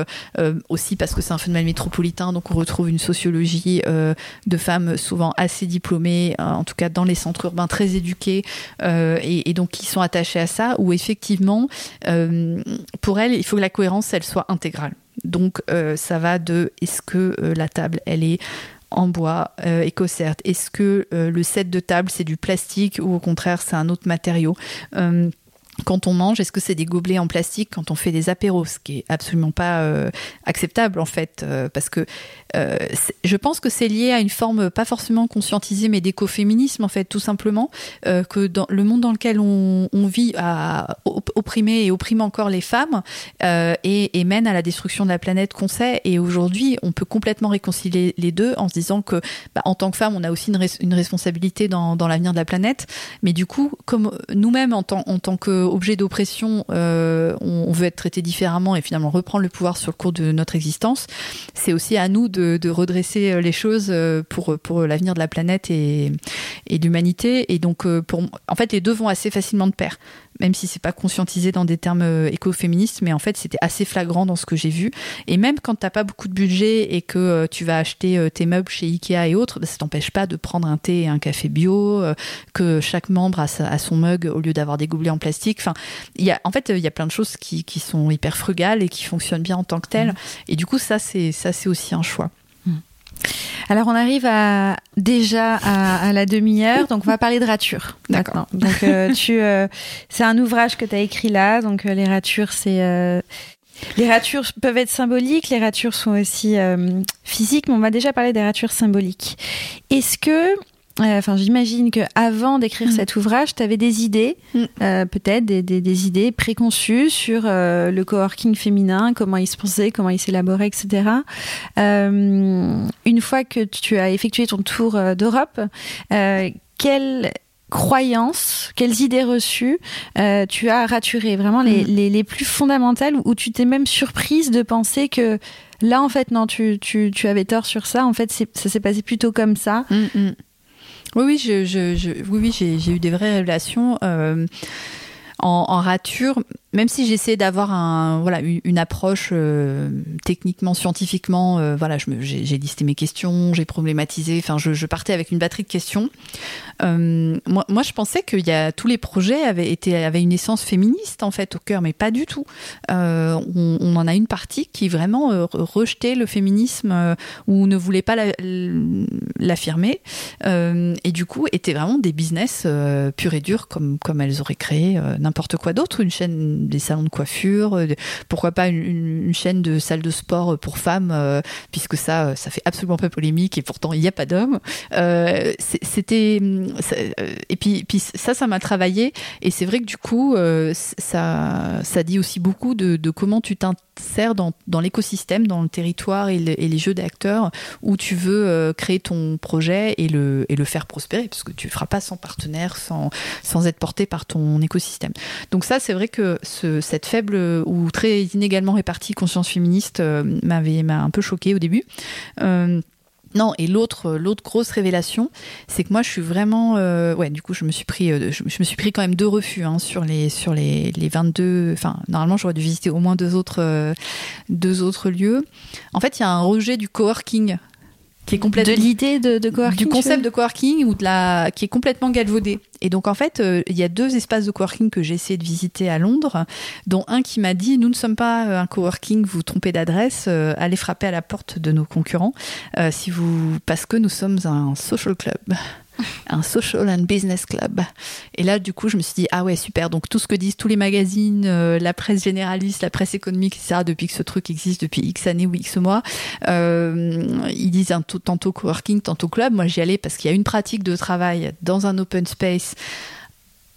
aussi parce que c'est un phénomène métropolitain, donc on retrouve une sociologie euh, de femmes souvent assez diplômées, euh, en tout cas dans les centres urbains très éduquées, euh, et, donc qui sont attachées à ça, où effectivement, pour elles, il faut que la cohérence, elle soit intégrale. Donc ça va de est-ce que la table, elle est en bois, éco-cert Est-ce que le set de table, c'est du plastique ou au contraire, c'est un autre matériau? Quand on mange, est-ce que c'est des gobelets en plastique quand on fait des apéros, ce qui est absolument pas euh, acceptable en fait, euh, parce que euh, je pense que c'est lié à une forme pas forcément conscientisée, mais d'écoféminisme en fait, tout simplement, que dans le monde dans lequel on, vit a opprimé et opprime encore les femmes et, mène à la destruction de la planète qu'on sait. Et aujourd'hui, on peut complètement réconcilier les deux en se disant que, bah, en tant que femme, on a aussi une, responsabilité dans, l'avenir de la planète, mais du coup, comme nous-mêmes en tant, en tant que objet d'oppression, euh, on, veut être traité différemment et finalement reprendre le pouvoir sur le cours de notre existence, c'est aussi à nous de, redresser euh, les choses euh, pour, pour l'avenir de la planète et, et l'humanité. Et donc, pour, en fait, les deux vont assez facilement de pair même si c'est pas conscientisé dans des termes écoféministes, mais en fait c'était assez flagrant dans ce que j'ai vu. Et même quand t'as pas beaucoup de budget et que tu vas acheter tes meubles chez Ikea et autres, bah, ça t'empêche pas de prendre un thé et un café bio, que chaque membre a, son mug au lieu d'avoir des gobelets en plastique. Enfin, il y a, en fait, il y a plein de choses qui, sont hyper frugales et qui fonctionnent bien en tant que telles. Mmh. Et du coup, ça c'est aussi un choix. Mmh. Alors on arrive à déjà à, la demi-heure, donc on va parler de ratures. D'accord. Donc euh, tu, euh, c'est un ouvrage que tu as écrit là, donc euh, les ratures, c'est les ratures peuvent être symboliques, les ratures sont aussi physiques, mais on va déjà parler des ratures symboliques. Est-ce que Enfin, j'imagine que avant d'écrire mm. cet ouvrage, tu avais des idées, mm. euh, peut-être des, des, idées préconçues sur euh, le coworking féminin, comment il se pensait, comment il s'élaborait, etc. Euh, une fois que tu as effectué ton tour d'Europe, quelles croyances, quelles idées reçues tu as raturé Vraiment les, mm. les, les, plus fondamentales, où tu t'es même surprise de penser que là, en fait, non, tu, tu, tu avais tort sur ça. En fait, ça s'est passé plutôt comme ça. Oui, oui, je, je, oui, oui j'ai eu des vraies révélations. Euh, en, rature, même si j'essaie d'avoir un, voilà, une, approche euh, techniquement, scientifiquement, euh, voilà, j'ai listé mes questions, j'ai problématisé, enfin, je, partais avec une batterie de questions. Euh, moi, je pensais que tous les projets avaient, été, avaient une essence féministe, en fait, au cœur, mais pas du tout. On, on, en a une partie qui vraiment rejetait le féminisme ou ne voulait pas l'affirmer, et du coup, était vraiment des business purs et durs, comme, comme elles auraient créé n'importe quoi d'autre, une chaîne des salons de coiffure, euh, pourquoi pas une, chaîne de salles de sport pour femmes, euh, puisque ça, euh, ça fait absolument pas polémique et pourtant il n'y a pas d'hommes. C'était et puis, puis ça, ça m'a travaillé et c'est vrai que du coup, ça, ça dit aussi beaucoup de, de comment tu t'intègres sert dans, l'écosystème, dans le territoire et, les jeux d'acteurs où tu veux euh, créer ton projet et le, faire prospérer, parce que tu ne feras pas sans partenaire, sans, être porté par ton écosystème. Donc ça, c'est vrai que cette faible ou très inégalement répartie conscience féministe euh, m'avait m'a un peu choqué au début. Euh, Non, et l'autre, l'autre grosse révélation, c'est que moi, je suis vraiment, euh, ouais, du coup, je me suis pris, euh, je, me suis pris quand même deux refus hein, sur les sur les, les 22. Enfin, normalement, j'aurais dû visiter au moins deux autres euh, deux autres lieux. En fait, il y a un rejet du coworking qui est complètement de l'idée de, de, coworking, du concept de coworking ou de la qui est complètement galvaudé. Et donc en fait, euh, il y a deux espaces de coworking que j'ai essayé de visiter à Londres, dont un qui m'a dit nous ne sommes pas euh, un coworking, vous trompez d'adresse, euh, allez frapper à la porte de nos concurrents si vous parce que nous sommes un social club un social and business club. Et là, du coup, je me suis dit, ah ouais, super. Donc, tout ce que disent tous les magazines, euh, la presse généraliste, la presse économique, etc., depuis que ce truc existe depuis X années ou X mois, euh, ils disent un, tantôt coworking, tantôt club. Moi, j'y allais parce qu'il y a une pratique de travail dans un open space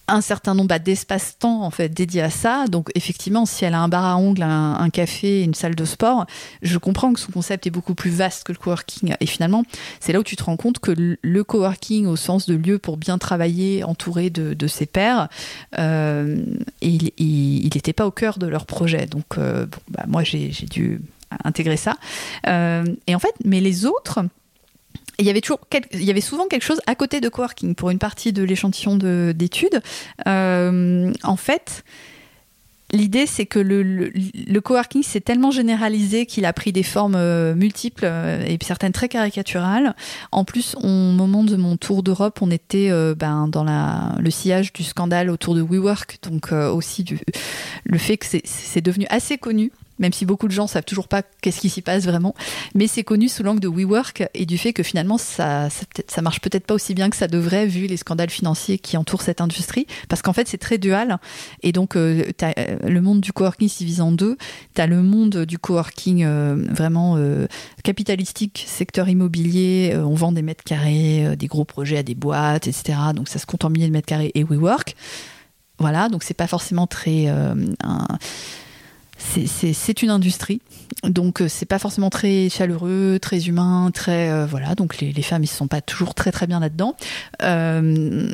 un certain nombre d'espaces-temps en fait dédiés à ça. Donc effectivement, si elle a un bar à ongles, un, café, une salle de sport, je comprends que son concept est beaucoup plus vaste que le coworking. Et finalement, c'est là où tu te rends compte que le coworking, au sens de lieu pour bien travailler, entouré de, ses pairs, euh, il n'était pas au cœur de leur projet. Donc euh, bah, moi, j'ai dû intégrer ça. Euh, et en fait, mais les autres il y avait souvent quelque chose à côté de coworking pour une partie de l'échantillon d'études. Euh, en fait, l'idée c'est que le, coworking s'est tellement généralisé qu'il a pris des formes euh, multiples euh, et certaines très caricaturales. En plus, au moment de mon tour d'Europe, on était ben, dans le sillage du scandale autour de WeWork, donc aussi le fait que c'est devenu assez connu même si beaucoup de gens savent toujours pas qu'est-ce qui s'y passe vraiment. Mais c'est connu sous l'angle de WeWork et du fait que finalement ça, ça, marche peut-être pas aussi bien que ça devrait vu les scandales financiers qui entourent cette industrie. Parce qu'en fait c'est très dual et donc euh, euh, le monde du coworking se divise en deux. Tu as le monde du coworking euh, vraiment capitalistique, secteur immobilier, on vend des mètres carrés, des gros projets à des boîtes, etc. Donc ça se compte en milliers de mètres carrés et WeWork. Voilà, donc c'est pas forcément très c'est une industrie, donc euh, c'est pas forcément très chaleureux, très humain, très euh, voilà. Donc les, femmes ils se sont pas toujours très très bien là-dedans. Euh,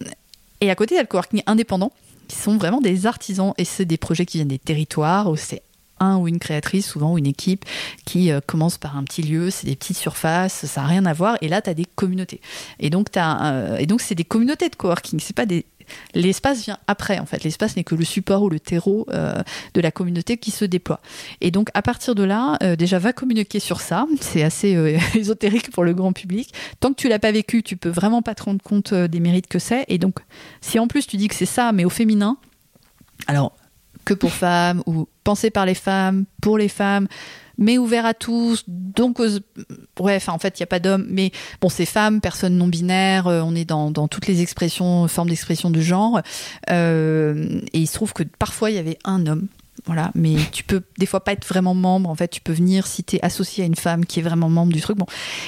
et à côté il y a le coworking indépendant, qui sont vraiment des artisans et c'est des projets qui viennent des territoires c'est un ou une créatrice, souvent, ou une équipe qui commence par un petit lieu, c'est des petites surfaces, ça n'a rien à voir. Et là, tu as des communautés. Et donc, et donc c'est des communautés de coworking. C'est pas des L'espace vient après, en fait. L'espace n'est que le support ou le terreau euh, de la communauté qui se déploie. Et donc, à partir de là, euh, déjà, va communiquer sur ça. C'est assez euh, ésotérique pour le grand public. Tant que tu l'as pas vécu, tu peux vraiment pas te rendre compte des mérites que c'est. Et donc, si en plus tu dis que c'est ça, mais au féminin, alors que pour femmes ou pensé par les femmes, pour les femmes, mais ouvert à tous. Donc, euh, ouais, en fait, il n'y a pas d'hommes, mais bon, c'est femmes, personnes non binaires, euh, on est dans, toutes les expressions, formes d'expression de genre. Euh, et il se trouve que parfois, il y avait un homme. Voilà, mais tu peux des fois pas être vraiment membre. En fait, tu peux venir si tu es associé à une femme qui est vraiment membre du truc. Bon,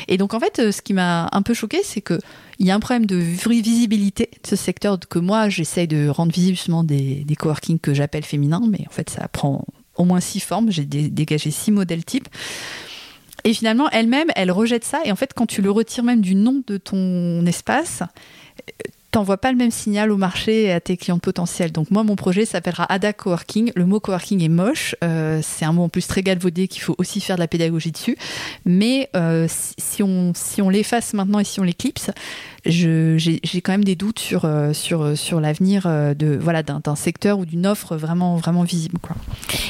et donc en fait, ce qui m'a un peu choqué, c'est que il y a un problème de visibilité de ce secteur que moi j'essaye de rendre visible justement des, des coworking que j'appelle féminins, mais en fait ça prend au moins six formes. J'ai dégagé six modèles types. Et finalement, elle-même, elle rejette ça. Et en fait, quand tu le retires même du nom de ton espace, t'envoies pas le même signal au marché et à tes clients potentiels. Donc moi, mon projet s'appellera Ada Coworking. Le mot coworking est moche. Euh, c'est un mot en plus très galvaudé qu'il faut aussi faire de la pédagogie dessus. Mais euh, si on, si on l'efface maintenant et si on l'éclipse, j'ai quand même des doutes sur, euh, sur, sur l'avenir de voilà d'un secteur ou d'une offre vraiment, vraiment visible.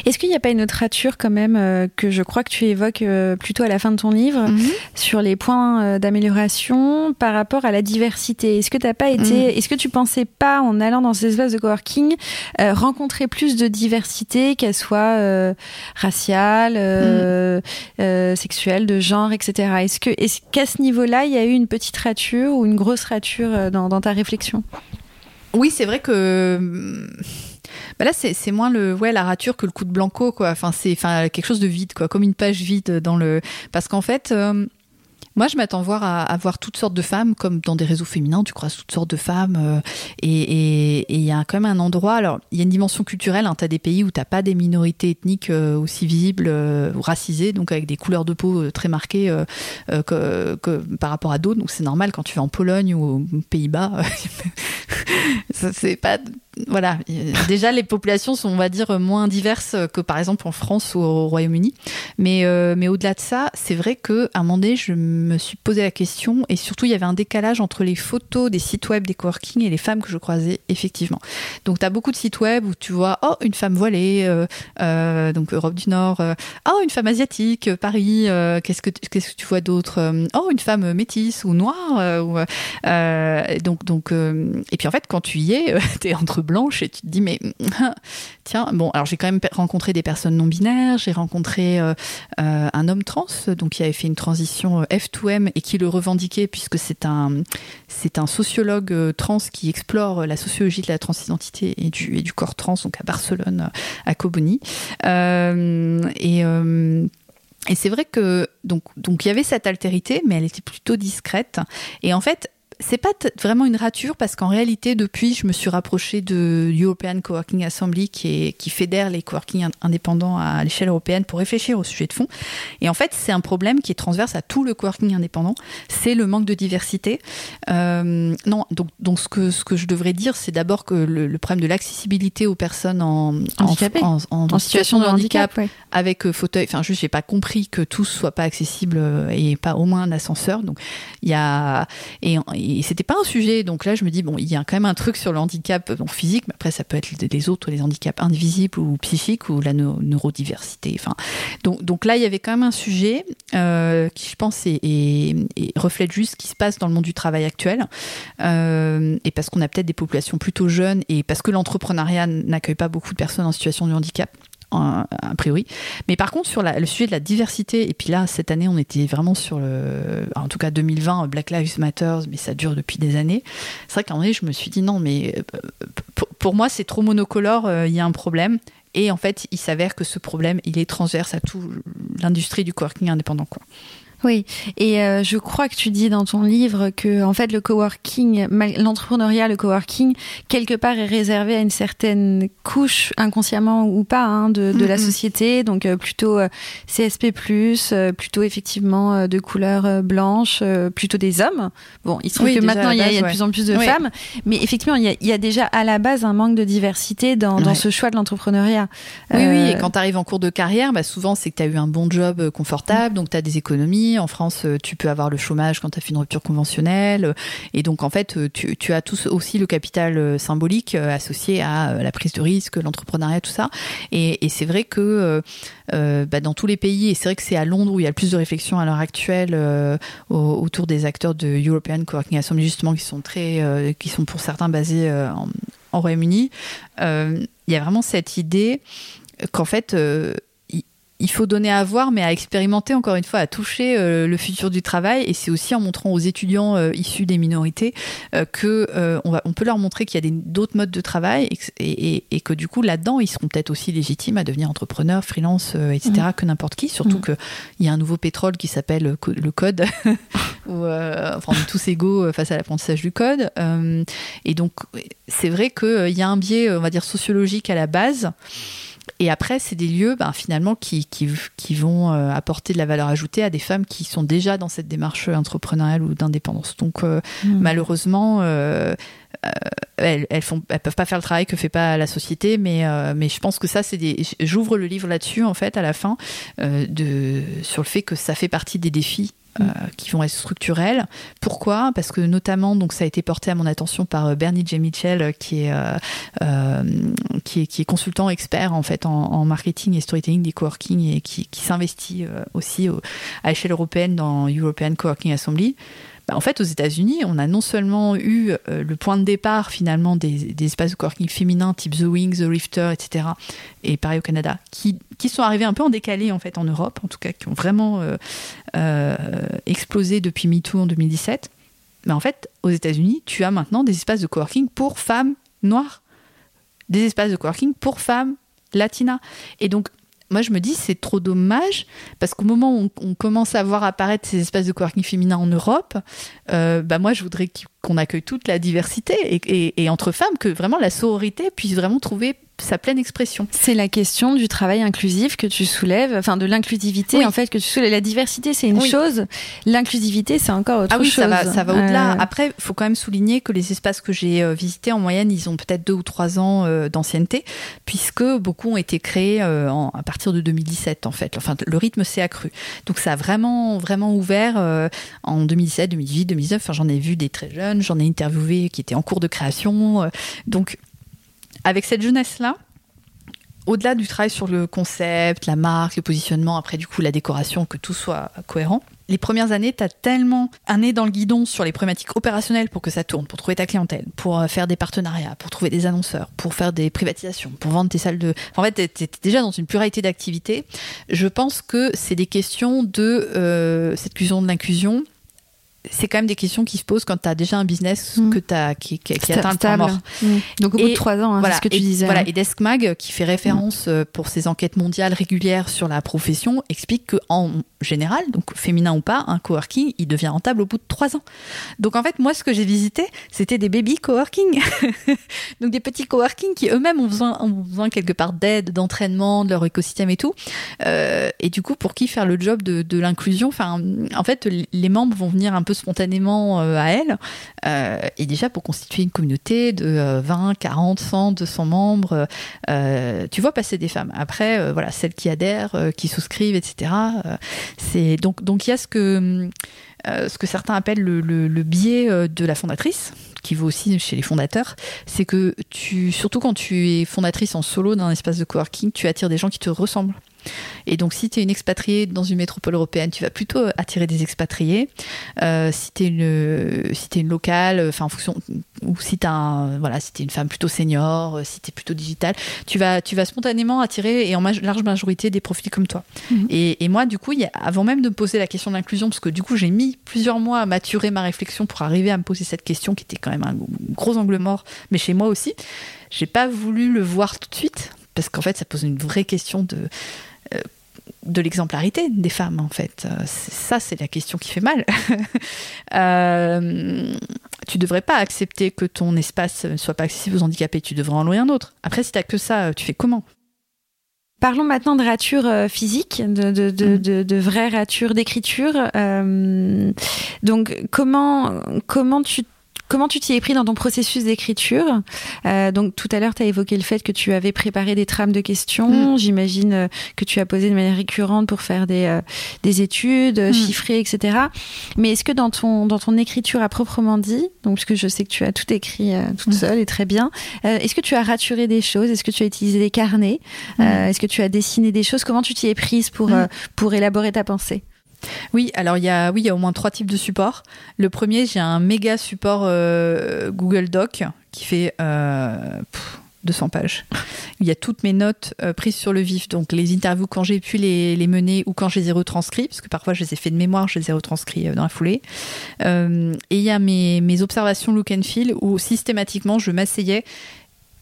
Est-ce qu'il n'y a pas une autre rature quand même que je crois que tu évoques plutôt à la fin de ton livre mhm. sur les points d'amélioration par rapport à la diversité? Est-ce que tu n'as pas été Mm. Est-ce que tu pensais pas, en allant dans ces espaces de coworking, euh, rencontrer plus de diversité, qu'elle soit euh, raciale, euh, mm. sexuelle, de genre, etc. Est-ce que, est-ce qu'à ce niveau-là, il y a eu une petite rature ou une grosse rature dans, ta réflexion? Oui, c'est vrai que. Bah là, c'est moins le, ouais, la rature que le coup de blanco, quoi. Enfin, c'est, enfin, quelque chose de vide, quoi, comme une page vide dans le, parce qu'en fait, moi, je m'attends voir à, voir toutes sortes de femmes, comme dans des réseaux féminins, tu croises toutes sortes de femmes. Euh, et il y a quand même un endroit. Alors, il y a une dimension culturelle. Hein, tu as des pays où tu pas des minorités ethniques euh, aussi visibles euh, racisées, donc avec des couleurs de peau très marquées que, par rapport à d'autres. Donc, c'est normal quand tu vas en Pologne ou aux Pays-Bas. c'est pas voilà, déjà les populations sont, on va dire, moins diverses que par exemple en France ou au Royaume-Uni. Mais, mais au-delà de ça, c'est vrai qu'à un moment donné, je me suis posé la question et surtout il y avait un décalage entre les photos des sites web des coworking et les femmes que je croisais effectivement. Donc tu as beaucoup de sites web où tu vois oh une femme voilée euh, euh, donc Europe du Nord, oh une femme asiatique Paris, qu'est-ce que qu'est-ce que tu vois d'autre Oh une femme métisse ou noire ou, donc donc et puis en fait quand tu y es tu es entre blanches et tu te dis mais tiens bon alors j'ai quand même rencontré des personnes non binaires, j'ai rencontré un homme trans donc qui avait fait une transition F2M et qui le revendiquait puisque c'est un, c'est un sociologue euh, trans qui explore la sociologie de la transidentité et du, et du corps trans, donc à Barcelone, à Coboni. Euh, et. Euh, et c'est vrai que donc donc il y avait cette altérité, mais elle était plutôt discrète. Et en fait, c'est pas vraiment une rature parce qu'en réalité, depuis, je me suis rapprochée de European Coworking Assembly qui, est, qui fédère les coworking indépendants à l'échelle européenne pour réfléchir au sujet de fond. Et en fait, c'est un problème qui est transverse à tout le coworking indépendant. C'est le manque de diversité. Euh, non, donc, donc ce, que, ce que je devrais dire, c'est d'abord que le, problème de l'accessibilité aux personnes en, en, en, situation de handicap, avec euh, fauteuil. Enfin, juste, j'ai pas compris que tout soit pas accessible euh, et pas au moins un ascenseur. Donc, il y a et et c'était pas un sujet. Donc là, je me dis, bon, il y a quand même un truc sur le handicap physique, mais après, ça peut être les autres, les handicaps invisibles ou psychiques ou la neurodiversité. Enfin, donc, là, il y avait quand même un sujet euh, qui, je pense, reflète juste ce qui se passe dans le monde du travail actuel. Euh, et parce qu'on a peut-être des populations plutôt jeunes et parce que l'entrepreneuriat n'accueille pas beaucoup de personnes en situation de handicap a priori. Mais par contre, sur le sujet de la diversité, et puis là, cette année, on était vraiment sur le. En tout cas, 2020, Black Lives Matter, mais ça dure depuis des années. C'est vrai qu'en vrai, je me suis dit non, mais euh, pour moi, c'est trop monocolore, euh, il y a un problème. Et en fait, il s'avère que ce problème, il est transverse à toute l'industrie du coworking indépendant. Oui, et euh, je crois que tu dis dans ton livre que en fait le coworking, l'entrepreneuriat, le coworking, quelque part est réservé à une certaine couche inconsciemment ou pas hein, de, de la société, donc euh, plutôt euh, CSP+, plutôt effectivement de couleur blanche, plutôt des hommes. Bon, il se trouve que maintenant il y, a de plus en plus de femmes, mais effectivement il y, a, il y, a, déjà à la base un manque de diversité dans, dans ce choix de l'entrepreneuriat. Oui, oui, et quand tu arrives en cours de carrière, bah, souvent c'est que tu as eu un bon job confortable, donc tu as des économies en France, euh, tu peux avoir le chômage quand tu as fait une rupture conventionnelle. Et donc, en fait, euh, tu, as tous aussi le capital euh, symbolique associé à la prise de risque, l'entrepreneuriat, tout ça. Et, c'est vrai que bah, dans tous les pays, et c'est vrai que c'est à Londres où il y a le plus de réflexion à l'heure actuelle autour des acteurs de European Coworking Assembly, justement, qui sont très, qui sont pour certains basés en Royaume-Uni. il y a vraiment cette idée qu'en fait, il faut donner à voir, mais à expérimenter encore une fois, à toucher euh, le futur du travail. Et c'est aussi en montrant aux étudiants euh, issus des minorités euh, que on, va, on peut leur montrer qu'il y a d'autres modes de travail et, que du coup là-dedans ils seront peut-être aussi légitimes à devenir entrepreneurs, freelance, etc. Mmh. que n'importe qui. Surtout mmh. qu'il y a un nouveau pétrole qui s'appelle le code, où enfin, on est tous égaux face à l'apprentissage du code. et donc c'est vrai qu'il y a un biais, on va dire sociologique à la base. Et après, c'est des lieux ben, finalement qui, qui, qui vont euh, apporter de la valeur ajoutée à des femmes qui sont déjà dans cette démarche entrepreneuriale ou d'indépendance. Donc euh, hmm. malheureusement, euh, elles, elles, font, elles peuvent pas faire le travail que fait pas la société, mais, mais je pense que ça, c'est des. J'ouvre le livre là-dessus en fait à la fin de sur le fait que ça fait partie des défis euh, qui vont être structurelles. Pourquoi? Parce que notamment, donc ça a été porté à mon attention par euh, Bernie J. Mitchell, euh, qui est, qui est, consultant expert en fait en, marketing et storytelling des coworking et qui, qui s'investit aussi à l'échelle européenne dans European Coworking Assembly. Bah, en fait, aux États-Unis, on a non seulement eu euh, le point de départ finalement des, espaces de coworking féminins type The Wing, The Rifter, etc. Et pareil au Canada, qui, sont arrivés un peu en décalé en fait en Europe, en tout cas, qui ont vraiment euh, euh, explosé depuis MeToo en 2017. Mais en fait, aux États-Unis, tu as maintenant des espaces de coworking pour femmes noires, des espaces de coworking pour femmes latinas. Et donc, moi je me dis c'est trop dommage parce qu'au moment où on, commence à voir apparaître ces espaces de coworking féminin en Europe, euh, bah moi je voudrais qu'on accueille toute la diversité et, entre femmes, que vraiment la sororité puisse vraiment trouver sa pleine expression. C'est la question du travail inclusif que tu soulèves, enfin de l'inclusivité en fait que tu soulèves. La diversité c'est une chose, l'inclusivité c'est encore autre ah oui, chose. Ça va, ça va au-delà. Après, il faut quand même souligner que les espaces que j'ai euh, visités en moyenne, ils ont peut-être deux ou trois ans euh, d'ancienneté, puisque beaucoup ont été créés euh, à partir de 2017 en fait. Enfin, le rythme s'est accru. Donc ça a vraiment, vraiment ouvert en 2017, 2018, 2019. Enfin, j'en ai vu des très jeunes, j'en ai interviewé qui étaient en cours de création. donc avec cette jeunesse-là, au-delà du travail sur le concept, la marque, le positionnement, après du coup la décoration, que tout soit cohérent, les premières années, tu as tellement un nez dans le guidon sur les problématiques opérationnelles pour que ça tourne, pour trouver ta clientèle, pour euh, faire des partenariats, pour trouver des annonceurs, pour faire des privatisations, pour vendre tes salles de... En fait, tu es, déjà dans une pluralité d'activités. Je pense que c'est des questions de euh, cette fusion de l'inclusion c'est quand même des questions qui se posent quand tu as déjà un business mm. que as, qui, qui, qui atteint le point mort. Mm. Donc au bout de trois ans, hein, c'est ce que tu disais. Voilà, hein. et Deskmag, qui fait référence euh, pour ses enquêtes mondiales régulières sur la profession, explique que en général, donc féminin ou pas, un coworking, il devient rentable au bout de trois ans. Donc en fait, moi, ce que j'ai visité, c'était des baby coworking. donc des petits coworking qui eux-mêmes ont besoin, ont besoin quelque part d'aide, d'entraînement, de leur écosystème et tout. Euh, et du coup, pour qui faire le job de, de l'inclusion? Enfin, en fait, les membres vont venir un peu spontanément euh, à elle. Euh, et déjà, pour constituer une communauté de 20, 40, 100, 200 membres, euh, tu vois passer des femmes. Après, voilà, celles qui adhèrent, qui souscrivent, etc. c'est donc donc il y a ce que ce que certains appellent le, biais de la fondatrice, qui vaut aussi chez les fondateurs, c'est que tu, surtout quand tu es fondatrice en solo d'un espace de coworking, tu attires des gens qui te ressemblent. Et donc, si tu es une expatriée dans une métropole européenne, tu vas plutôt attirer des expatriés. Euh, si tu es une, si es une locale, enfin, en fonction, ou si tu voilà, si es une femme plutôt senior, si tu es plutôt digitale, tu vas, tu vas spontanément attirer, et en large majorité, des profils comme toi. Mhm. Et, et, moi, du coup, y a, avant même de me poser la question d'inclusion, parce que du coup, j'ai mis plusieurs mois à maturer ma réflexion pour arriver à me poser cette question qui était quand même un gros angle mort, mais chez moi aussi, j'ai pas voulu le voir tout de suite parce qu'en fait, ça pose une vraie question de de l'exemplarité des femmes, en fait. Euh, ça, c'est la question qui fait mal. euh, tu devrais pas accepter que ton espace ne soit pas accessible aux handicapés, tu devrais en louer un autre. Après, si tu que ça, tu fais comment? Parlons maintenant de rature euh, physique, de, de, de, de, vraies ratures d'écriture. Euh, donc, comment, comment tu Comment tu t'y es pris dans ton processus d'écriture euh, Donc tout à l'heure, tu as évoqué le fait que tu avais préparé des trames de questions. Mm. J'imagine euh, que tu as posé de manière récurrente pour faire des, euh, des études mm. chiffrées, etc. Mais est-ce que dans ton, dans ton écriture à proprement dit, donc parce que je sais que tu as tout écrit toute mm. seule et très bien, est-ce que tu as raturé des choses? Est-ce que tu as utilisé des carnets? Est-ce que tu as dessiné des choses? Comment tu t'y es prise pour, pour élaborer ta pensée? Oui, alors il y a, oui, il y a au moins trois types de supports. Le premier, j'ai un méga support euh, Google Doc qui fait 200 euh, pages. Il y a toutes mes notes euh, prises sur le vif, donc les interviews quand j'ai pu les, mener ou quand je les ai retranscrits, parce que parfois je les ai fait de mémoire, je les ai retranscrits dans la foulée. et il y a mes, mes observations look and feel où systématiquement je m'asseyais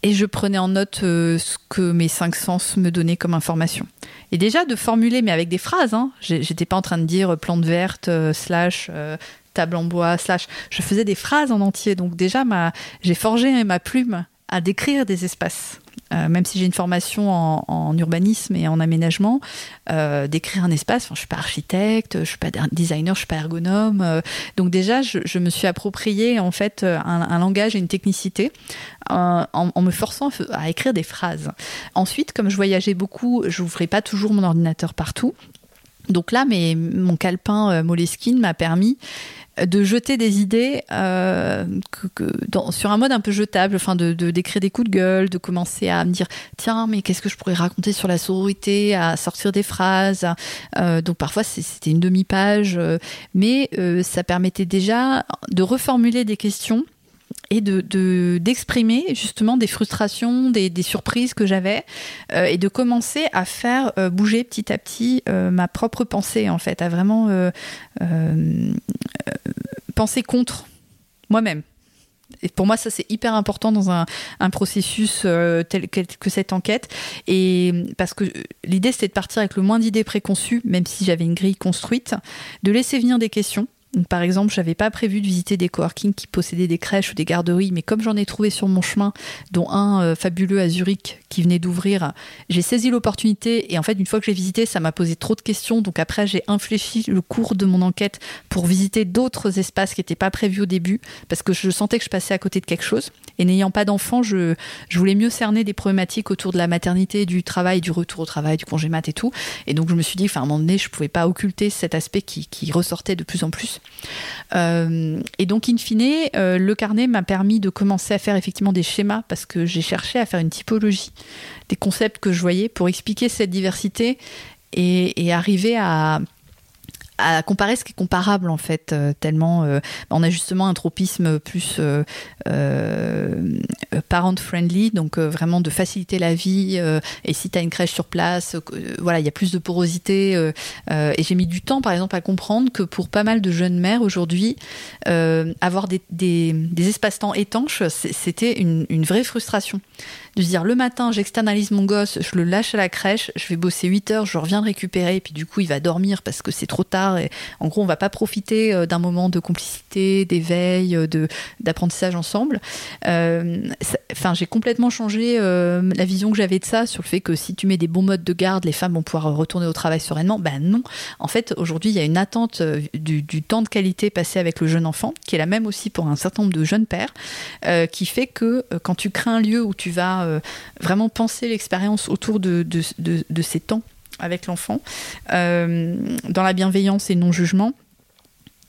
et je prenais en note ce que mes cinq sens me donnaient comme information. Et déjà de formuler, mais avec des phrases, hein. j'étais pas en train de dire plante verte, euh, slash, euh, table en bois, slash. Je faisais des phrases en entier. Donc déjà, ma, j'ai forgé ma plume à décrire des espaces. Euh, même si j'ai une formation en, urbanisme et en aménagement, euh, d'écrire un espace. Enfin, je suis pas architecte, je suis pas designer, je suis pas ergonome. Euh, donc déjà, je, me suis approprié en fait un, langage et une technicité en, me forçant à écrire des phrases. Ensuite, comme je voyageais beaucoup, je n'ouvrais pas toujours mon ordinateur partout. Donc là, mais mon calepin Moleskine m'a permis de jeter des idées euh, sur un mode un peu jetable, enfin de d'écrire des coups de gueule, de commencer à me dire tiens mais qu'est-ce que je pourrais raconter sur la sororité, à sortir des phrases. Euh, donc parfois c'était une demi-page, euh, mais ça permettait déjà de reformuler des questions et de d'exprimer justement des frustrations, des, surprises que j'avais et de commencer à faire bouger petit à petit ma propre pensée en fait, à vraiment penser contre moi-même. Et pour moi, ça c'est hyper important dans un, un processus tel que cette enquête. Et parce que l'idée c'était de partir avec le moins d'idées préconçues, même si j'avais une grille construite, de laisser venir des questions Par exemple, j'avais pas prévu de visiter des coworking qui possédaient des crèches ou des garderies, mais comme j'en ai trouvé sur mon chemin, dont un euh, fabuleux à Zurich qui venait d'ouvrir, j'ai saisi l'opportunité et en fait, une fois que j'ai visité, ça m'a posé trop de questions. Donc après, j'ai infléchi le cours de mon enquête pour visiter d'autres espaces qui n'étaient pas prévus au début parce que je sentais que je passais à côté de quelque chose. Et n'ayant pas d'enfant, je, voulais mieux cerner des problématiques autour de la maternité, du travail, du retour au travail, du congé mat et tout. Et donc, je me suis dit, enfin, à un moment donné, je pouvais pas occulter cet aspect qui ressortait de plus en plus. Euh, et donc, in fine, euh, le carnet m'a permis de commencer à faire effectivement des schémas parce que j'ai cherché à faire une typologie des concepts que je voyais pour expliquer cette diversité et, et arriver à à comparer ce qui est comparable en fait, euh, tellement euh, on a justement un tropisme plus euh, parent friendly, donc vraiment de faciliter la vie. et si tu as une crèche sur place, voilà, il y a plus de porosité. et j'ai mis du temps, par exemple, à comprendre que pour pas mal de jeunes mères aujourd'hui, avoir des, espaces-temps étanches, c'était une vraie frustration de se dire le matin, j'externalise mon gosse, je le lâche à la crèche, je vais bosser 8 heures, je reviens le récupérer, et puis du coup, il va dormir parce que c'est trop tard. Et en gros, on va pas profiter euh, d'un moment de complicité, d'éveil, euh, d'apprentissage ensemble. Euh, enfin, j'ai complètement changé la vision que j'avais de ça sur le fait que si tu mets des bons modes de garde, les femmes vont pouvoir retourner au travail sereinement. Ben non. En fait, aujourd'hui, il y a une attente du, du, temps de qualité passé avec le jeune enfant, qui est la même aussi pour un certain nombre de jeunes pères, qui fait que quand tu crées un lieu où tu vas euh, vraiment penser l'expérience autour de, ces temps avec l'enfant, euh, dans la bienveillance et non-jugement.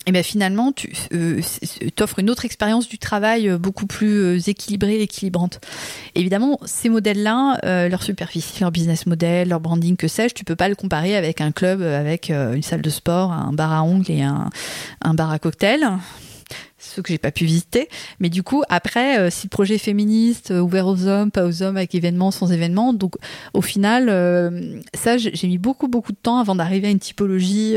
Et bien finalement, tu euh, offres une autre expérience du travail beaucoup plus équilibrée et équilibrante. Évidemment, ces modèles-là, leur superficie, leur business model, leur branding, que sais-je, tu peux pas le comparer avec un club, avec une salle de sport, un bar à ongles et un, un bar à cocktail ceux que j'ai pas pu visiter. Mais du coup, après, euh, si le projet est féministe, euh, ouvert aux hommes, pas aux hommes, avec événements, sans événements, donc au final, euh, ça, j'ai mis beaucoup, beaucoup de temps avant d'arriver à une typologie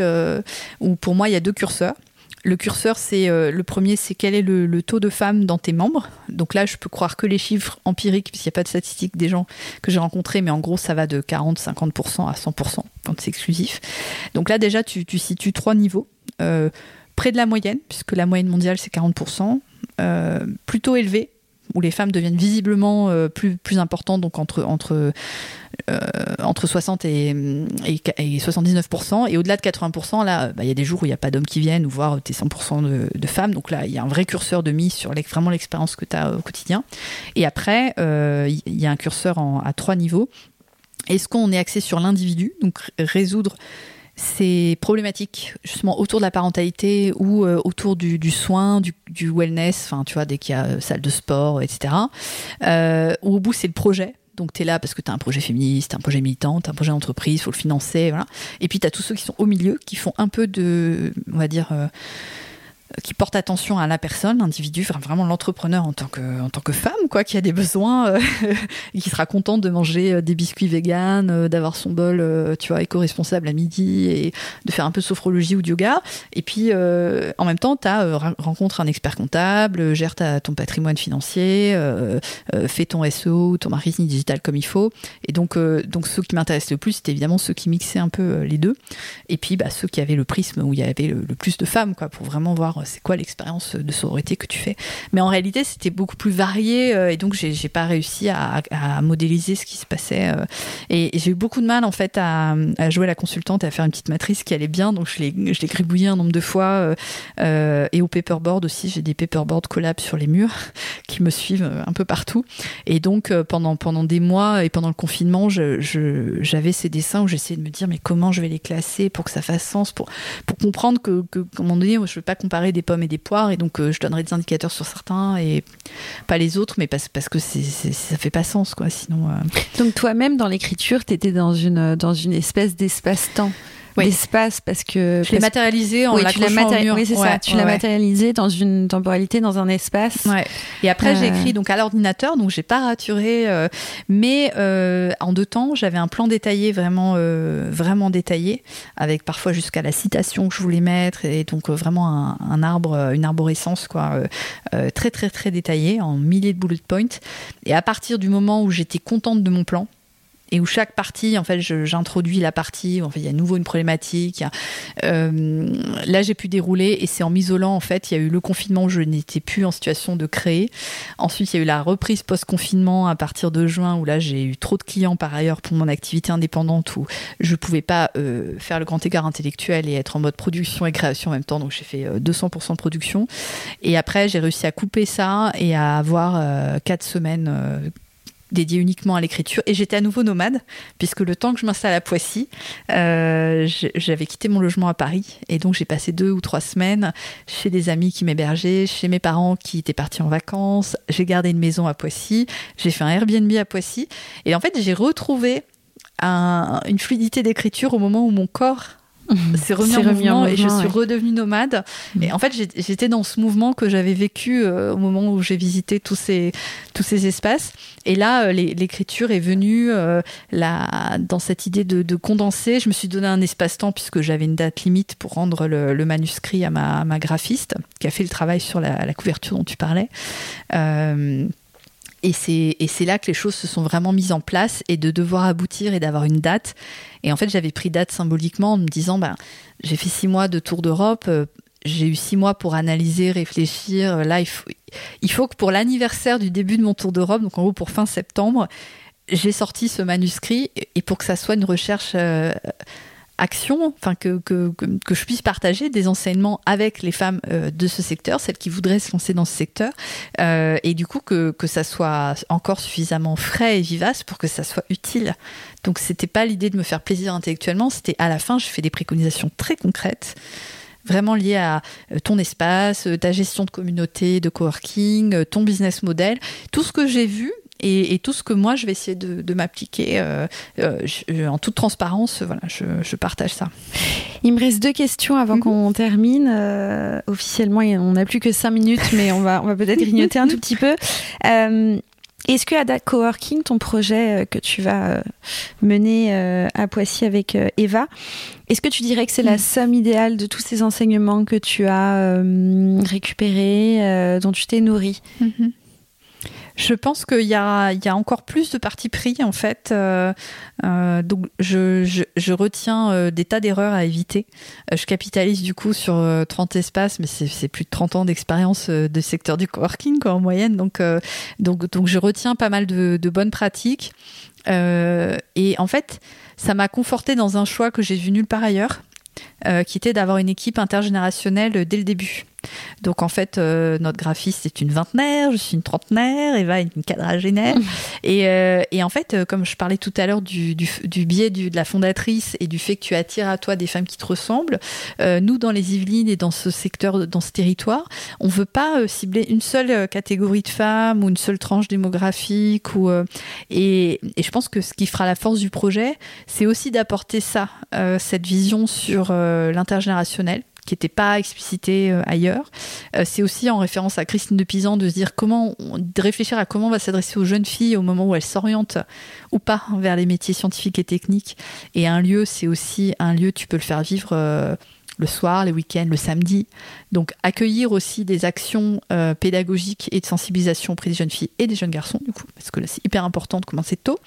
où pour moi, il y a deux curseurs. Le curseur, c'est le premier, c'est quel est le, taux de femmes dans tes membres. Donc là, je peux croire que les chiffres empiriques, puisqu'il n'y a pas de statistiques des gens que j'ai rencontrés, mais en gros, ça va de 40-50% à 100% quand c'est exclusif. Donc là, déjà, tu, tu situes trois niveaux près de la moyenne, puisque la moyenne mondiale c'est 40%, euh, plutôt élevé, où les femmes deviennent visiblement euh, plus, plus importantes, donc entre, entre, euh, entre 60 et, et, 79%, et au-delà de 80%, là, bah, il y a des jours où il n'y a pas d'hommes qui viennent, ou voire tu es 100% de, de, femmes, donc là, il y a un vrai curseur de mise sur vraiment l'expérience que tu as au quotidien. Et après, il y a un curseur à trois niveaux. Est-ce qu'on est axé sur l'individu, donc résoudre ces problématiques justement autour de la parentalité ou euh, autour du, soin, du, wellness, enfin tu vois, dès qu'il y a euh, salle de sport, etc. Euh, au bout c'est le projet. Donc tu es là parce que tu as un projet féministe, un projet militant, un projet d'entreprise, il faut le financer, voilà. Et puis tu as tous ceux qui sont au milieu, qui font un peu de, on va dire, qui porte attention à la personne, l'individu, vraiment l'entrepreneur en tant que en tant que femme quoi, qui a des besoins euh, et qui sera contente de manger euh, des biscuits véganes, euh, d'avoir son bol, tu vois, éco-responsable à midi et de faire un peu de sophrologie ou de yoga. Et puis en même temps, tu rencontre un expert comptable, gère ta, ton patrimoine financier, fais ton SEO ton marketing digital comme il faut. Et donc donc ceux qui m'intéressent le plus, c'était évidemment ceux qui mixaient un peu les deux. Et puis bah, ceux qui avaient le prisme où il y avait le, le plus de femmes quoi, pour vraiment voir c'est quoi l'expérience de sororité que tu fais? Mais en réalité, c'était beaucoup plus varié euh, et donc j'ai pas réussi à, modéliser ce qui se passait. Euh, et, j'ai eu beaucoup de mal en fait à, jouer la consultante et à faire une petite matrice qui allait bien. Donc je l'ai gribouillé un nombre de fois euh, et au paperboard aussi. J'ai des paperboards collabs sur les murs qui me suivent un peu partout. Et donc pendant pendant des mois et pendant le confinement, j'avais ces dessins où j'essayais de me dire mais comment je vais les classer pour que ça fasse sens, pour pour comprendre que, que à un moment donné, je ne veux pas comparer des pommes et des poires, et donc euh, je donnerai des indicateurs sur certains et pas les autres, mais parce, parce que c'est, ça fait pas sens, quoi. Sinon. Euh. Donc toi-même, dans l'écriture, tu étais dans une, dans une espèce d'espace-temps d'espace parce que je l'ai matérialisé en oui, tu l'as Oui, c'est ça. Tu l'as matérialisé dans une temporalité, dans un espace. Et après, j'ai euh. écrit donc à l'ordinateur, donc j'ai pas raturé, euh, mais euh, en deux temps, j'avais un plan détaillé, vraiment, vraiment détaillé, avec parfois jusqu'à la citation que je voulais mettre, et donc vraiment un, un, arbre, une arborescence quoi, très très très détaillée en milliers de bullet points. Et à partir du moment où j'étais contente de mon plan, et où chaque partie, en fait, j'introduis la partie, en fait, il y a à nouveau une problématique. Euh, là, j'ai pu dérouler et c'est en m'isolant, en fait, il y a eu le confinement où je n'étais plus en situation de créer. Ensuite, il y a eu la reprise post-confinement à partir de juin où là, j'ai eu trop de clients par ailleurs pour mon activité indépendante où je ne pouvais pas euh, faire le grand écart intellectuel et être en mode production et création en même temps. Donc, j'ai fait 200% de production. Et après, j'ai réussi à couper ça et à avoir 4 semaines dédié uniquement à l'écriture. Et j'étais à nouveau nomade, puisque le temps que je m'installe à Poissy, euh, j'avais quitté mon logement à Paris. Et donc j'ai passé deux ou trois semaines chez des amis qui m'hébergeaient, chez mes parents qui étaient partis en vacances. J'ai gardé une maison à Poissy. J'ai fait un Airbnb à Poissy. Et en fait, j'ai retrouvé une fluidité d'écriture au moment où mon corps c'est remis, en, mouvement et je suis redevenue nomade. Mm. Et en fait, j'étais dans ce mouvement que j'avais vécu euh, au moment où j'ai visité tous ces, tous ces espaces. Et là, euh, l'écriture est venue euh, dans cette idée de, condenser. Je me suis donné un espace-temps puisque j'avais une date limite pour rendre le, manuscrit à ma, ma, graphiste qui a fait le travail sur la, couverture dont tu parlais. Et c'est là que les choses se sont vraiment mises en place et de devoir aboutir et d'avoir une date. Et en fait, j'avais pris date symboliquement en me disant, ben, j'ai fait six mois de tour d'Europe, euh, j'ai eu six mois pour analyser, réfléchir. Là, il faut, il faut que pour l'anniversaire du début de mon tour d'Europe, donc en gros pour fin septembre, j'ai sorti ce manuscrit et pour que ça soit une recherche euh, action, enfin que, que, que, je puisse partager des enseignements avec les femmes euh, de ce secteur, celles qui voudraient se lancer dans ce secteur, euh, et du coup que, que ça soit encore suffisamment frais et vivace pour que ça soit utile. Donc c'était pas l'idée de me faire plaisir intellectuellement, c'était à la fin je fais des préconisations très concrètes vraiment liées à euh, ton espace, ta gestion de communauté, de coworking, ton business model, tout ce que j'ai vu et, tout ce que moi je vais essayer de, m'appliquer euh, euh, en toute transparence, voilà, je, partage ça. Il me reste deux questions avant mhm. qu'on termine. Euh, officiellement, on n'a plus que cinq minutes, mais on va, on va peut-être grignoter un tout petit peu. Est-ce que Ada Coworking, ton projet que tu vas mener à Poissy avec Eva, est-ce que tu dirais que c'est la mhm. somme idéale de tous ces enseignements que tu as récupérés, dont tu t'es nourri? Mhm. Je pense qu'il y a, encore plus de parti pris en fait. Euh, euh, donc je, retiens euh, des tas d'erreurs à éviter. je capitalise du coup sur 30 espaces, mais c'est plus de 30 ans d'expérience de secteur du coworking quoi, en moyenne. Donc je retiens pas mal de, de bonnes pratiques. et en fait, ça m'a conforté dans un choix que j'ai vu nulle part ailleurs, qui était d'avoir une équipe intergénérationnelle dès le début. Donc en fait, euh, notre graphiste est une vingtenaire, je suis une trentenaire, Eva est une quadragénaire. et, euh, et, en fait, euh, comme je parlais tout à l'heure du, du, du biais du, de la fondatrice et du fait que tu attires à toi des femmes qui te ressemblent, nous dans les Yvelines et dans ce secteur, dans ce territoire, on veut pas cibler une seule catégorie de femmes ou une seule tranche démographique. Ou, et, et, je pense que ce qui fera la force du projet, c'est aussi d'apporter ça, cette vision sur l'intergénérationnel qui n'était pas explicité euh, ailleurs. Euh, c'est aussi en référence à Christine de Pisan de se dire comment, de réfléchir à comment on va s'adresser aux jeunes filles au moment où elles s'orientent ou pas vers les métiers scientifiques et techniques. Et un lieu, c'est aussi un lieu, tu peux le faire vivre euh, le soir, les week-ends, le samedi. Donc accueillir aussi des actions pédagogiques et de sensibilisation auprès des jeunes filles et des jeunes garçons, du coup, parce que là c'est hyper important de commencer tôt.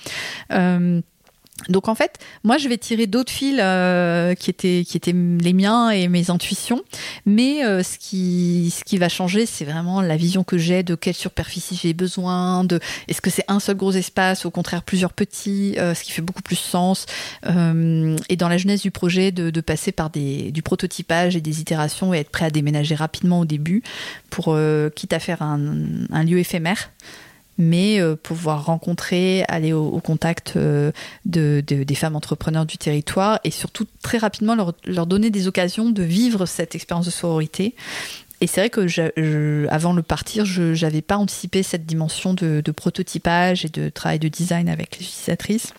Donc en fait, moi je vais tirer d'autres fils euh, qui étaient qui étaient les miens et mes intuitions, mais euh, ce qui ce qui va changer, c'est vraiment la vision que j'ai de quelle superficie j'ai besoin, de est-ce que c'est un seul gros espace, au contraire plusieurs petits, euh, ce qui fait beaucoup plus sens. et dans la jeunesse du projet, de, de, passer par des du prototypage et des itérations et être prêt à déménager rapidement au début pour quitte à faire un lieu éphémère mais euh, pouvoir rencontrer, aller au, contact euh, de, des femmes entrepreneurs du territoire et surtout très rapidement leur, leur donner des occasions de vivre cette expérience de sororité. Et c'est vrai que avant le partir, je n'avais pas anticipé cette dimension de, de, prototypage et de travail de design avec les utilisatrices.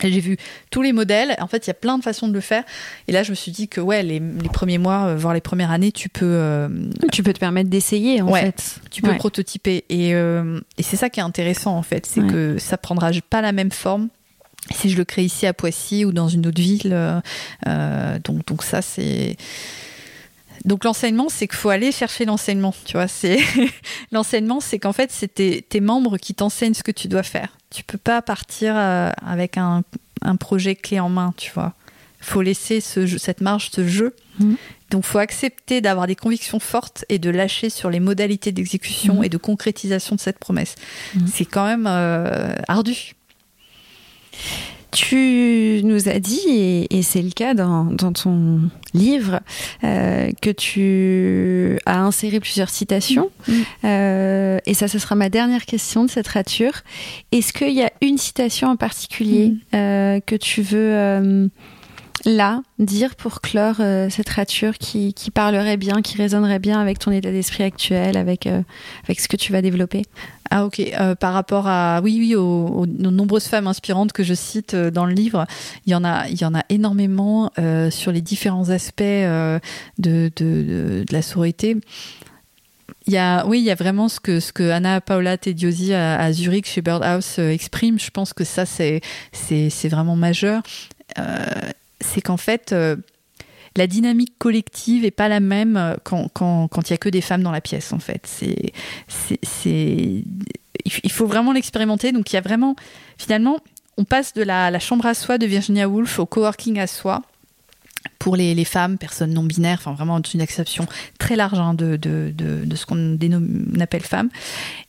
J'ai vu tous les modèles. En fait, il y a plein de façons de le faire. Et là, je me suis dit que ouais, les, premiers mois, euh, voire les premières années, tu peux. Euh, tu peux te permettre d'essayer, en fait. Tu peux prototyper. Et, euh, et c'est ça qui est intéressant, en fait. C'est que ça prendra pas la même forme si je le crée ici à Poissy ou dans une autre ville. donc, donc ça, c'est donc l'enseignement, c'est qu'il faut aller chercher l'enseignement. Tu vois, c'est l'enseignement, c'est qu'en fait, c'est tes, membres qui t'enseignent ce que tu dois faire. Tu peux pas partir euh, avec un, projet clé en main. Tu vois, faut laisser ce cette marge, ce jeu. Mmh. Donc, faut accepter d'avoir des convictions fortes et de lâcher sur les modalités d'exécution mmh. et de concrétisation de cette promesse. Mmh. C'est quand même euh, ardu. Tu nous as dit, et, c'est le cas dans, ton livre, euh, que tu as inséré plusieurs citations. Mm. Euh, et ça, ce sera ma dernière question de cette rature. Est-ce qu'il y a une citation en particulier mm. euh, que tu veux là dire pour clore cette rature qui, parlerait bien, qui résonnerait bien avec ton état d'esprit actuel, avec, avec ce que tu vas développer? Ah ok, euh, par rapport à oui oui aux, nombreuses femmes inspirantes que je cite euh, dans le livre, il y en a il y en a énormément euh, sur les différents aspects de, de, de, la sororité. Il y a, oui, il y a vraiment ce que, ce que Anna Paola Tediosi à, à Zurich chez Birdhouse exprime. Je pense que ça, c'est, c'est, c'est vraiment majeur. c'est qu'en fait, la dynamique collective est pas la même euh, quand quand il y a que des femmes dans la pièce en fait. C'est c'est il faut vraiment l'expérimenter. Donc il y a vraiment finalement on passe de la, la chambre à soi de Virginia Woolf au coworking à soi pour les, les, femmes, personnes non binaires, enfin vraiment une exception très large hein, de, de, de, de, ce qu'on appelle femmes.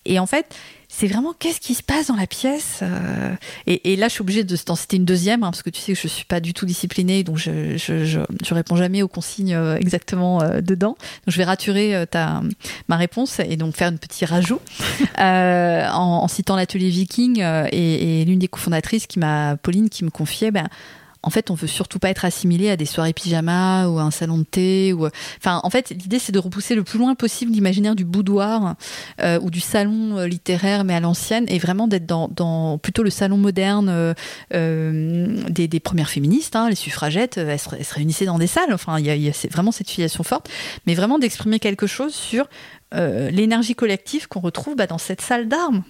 Et en fait, c'est vraiment qu'est-ce qui se passe dans la pièce. Euh, et, là, je suis obligée de t'en citer une deuxième, hein, parce que tu sais que je suis pas du tout disciplinée, donc je, je, je, réponds jamais aux consignes euh, exactement euh, dedans. Donc je vais raturer ta, ma réponse et donc faire un petit rajout en, citant l'atelier Viking et, et l'une des cofondatrices qui m'a, Pauline, qui me confiait, ben, en fait, on veut surtout pas être assimilé à des soirées pyjama ou à un salon de thé. Enfin, en fait, l'idée, c'est de repousser le plus loin possible l'imaginaire du boudoir euh, ou du salon euh, littéraire, mais à l'ancienne, et vraiment d'être dans, plutôt le salon moderne euh, des, premières féministes, hein, les suffragettes. Elles se, réunissaient dans des salles. Enfin, il y a, vraiment cette filiation forte, mais vraiment d'exprimer quelque chose sur l'énergie collective qu'on retrouve bah, dans cette salle d'armes.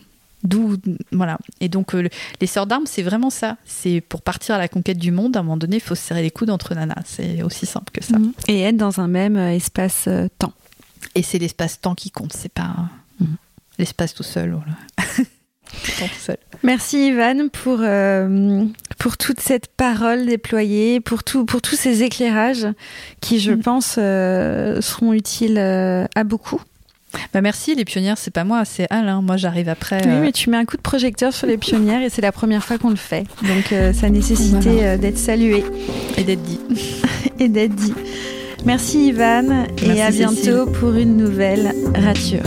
D'où voilà. Et donc euh, les sœurs d'armes, c'est vraiment ça. C'est pour partir à la conquête du monde. À un moment donné, il faut se serrer les coudes entre nanas. C'est aussi simple que ça. Mhm. Et être dans un même euh, espace-temps. Euh, Et c'est l'espace-temps qui compte. C'est pas mhm. l'espace tout seul. Merci Ivan pour, pour toute cette parole déployée, pour, tout, pour tous ces éclairages qui, je mhm. pense, seront utiles à beaucoup. Bah merci, les pionnières, c'est pas moi, c'est Alain. Moi, j'arrive après. Oui, euh, mais tu mets un coup de projecteur sur les pionnières et c'est la première fois qu'on le fait. Donc, euh, ça nécessitait euh, d'être salué. Et d'être dit. et d'être dit. Merci, Ivan. Et à bientôt pour une nouvelle rature.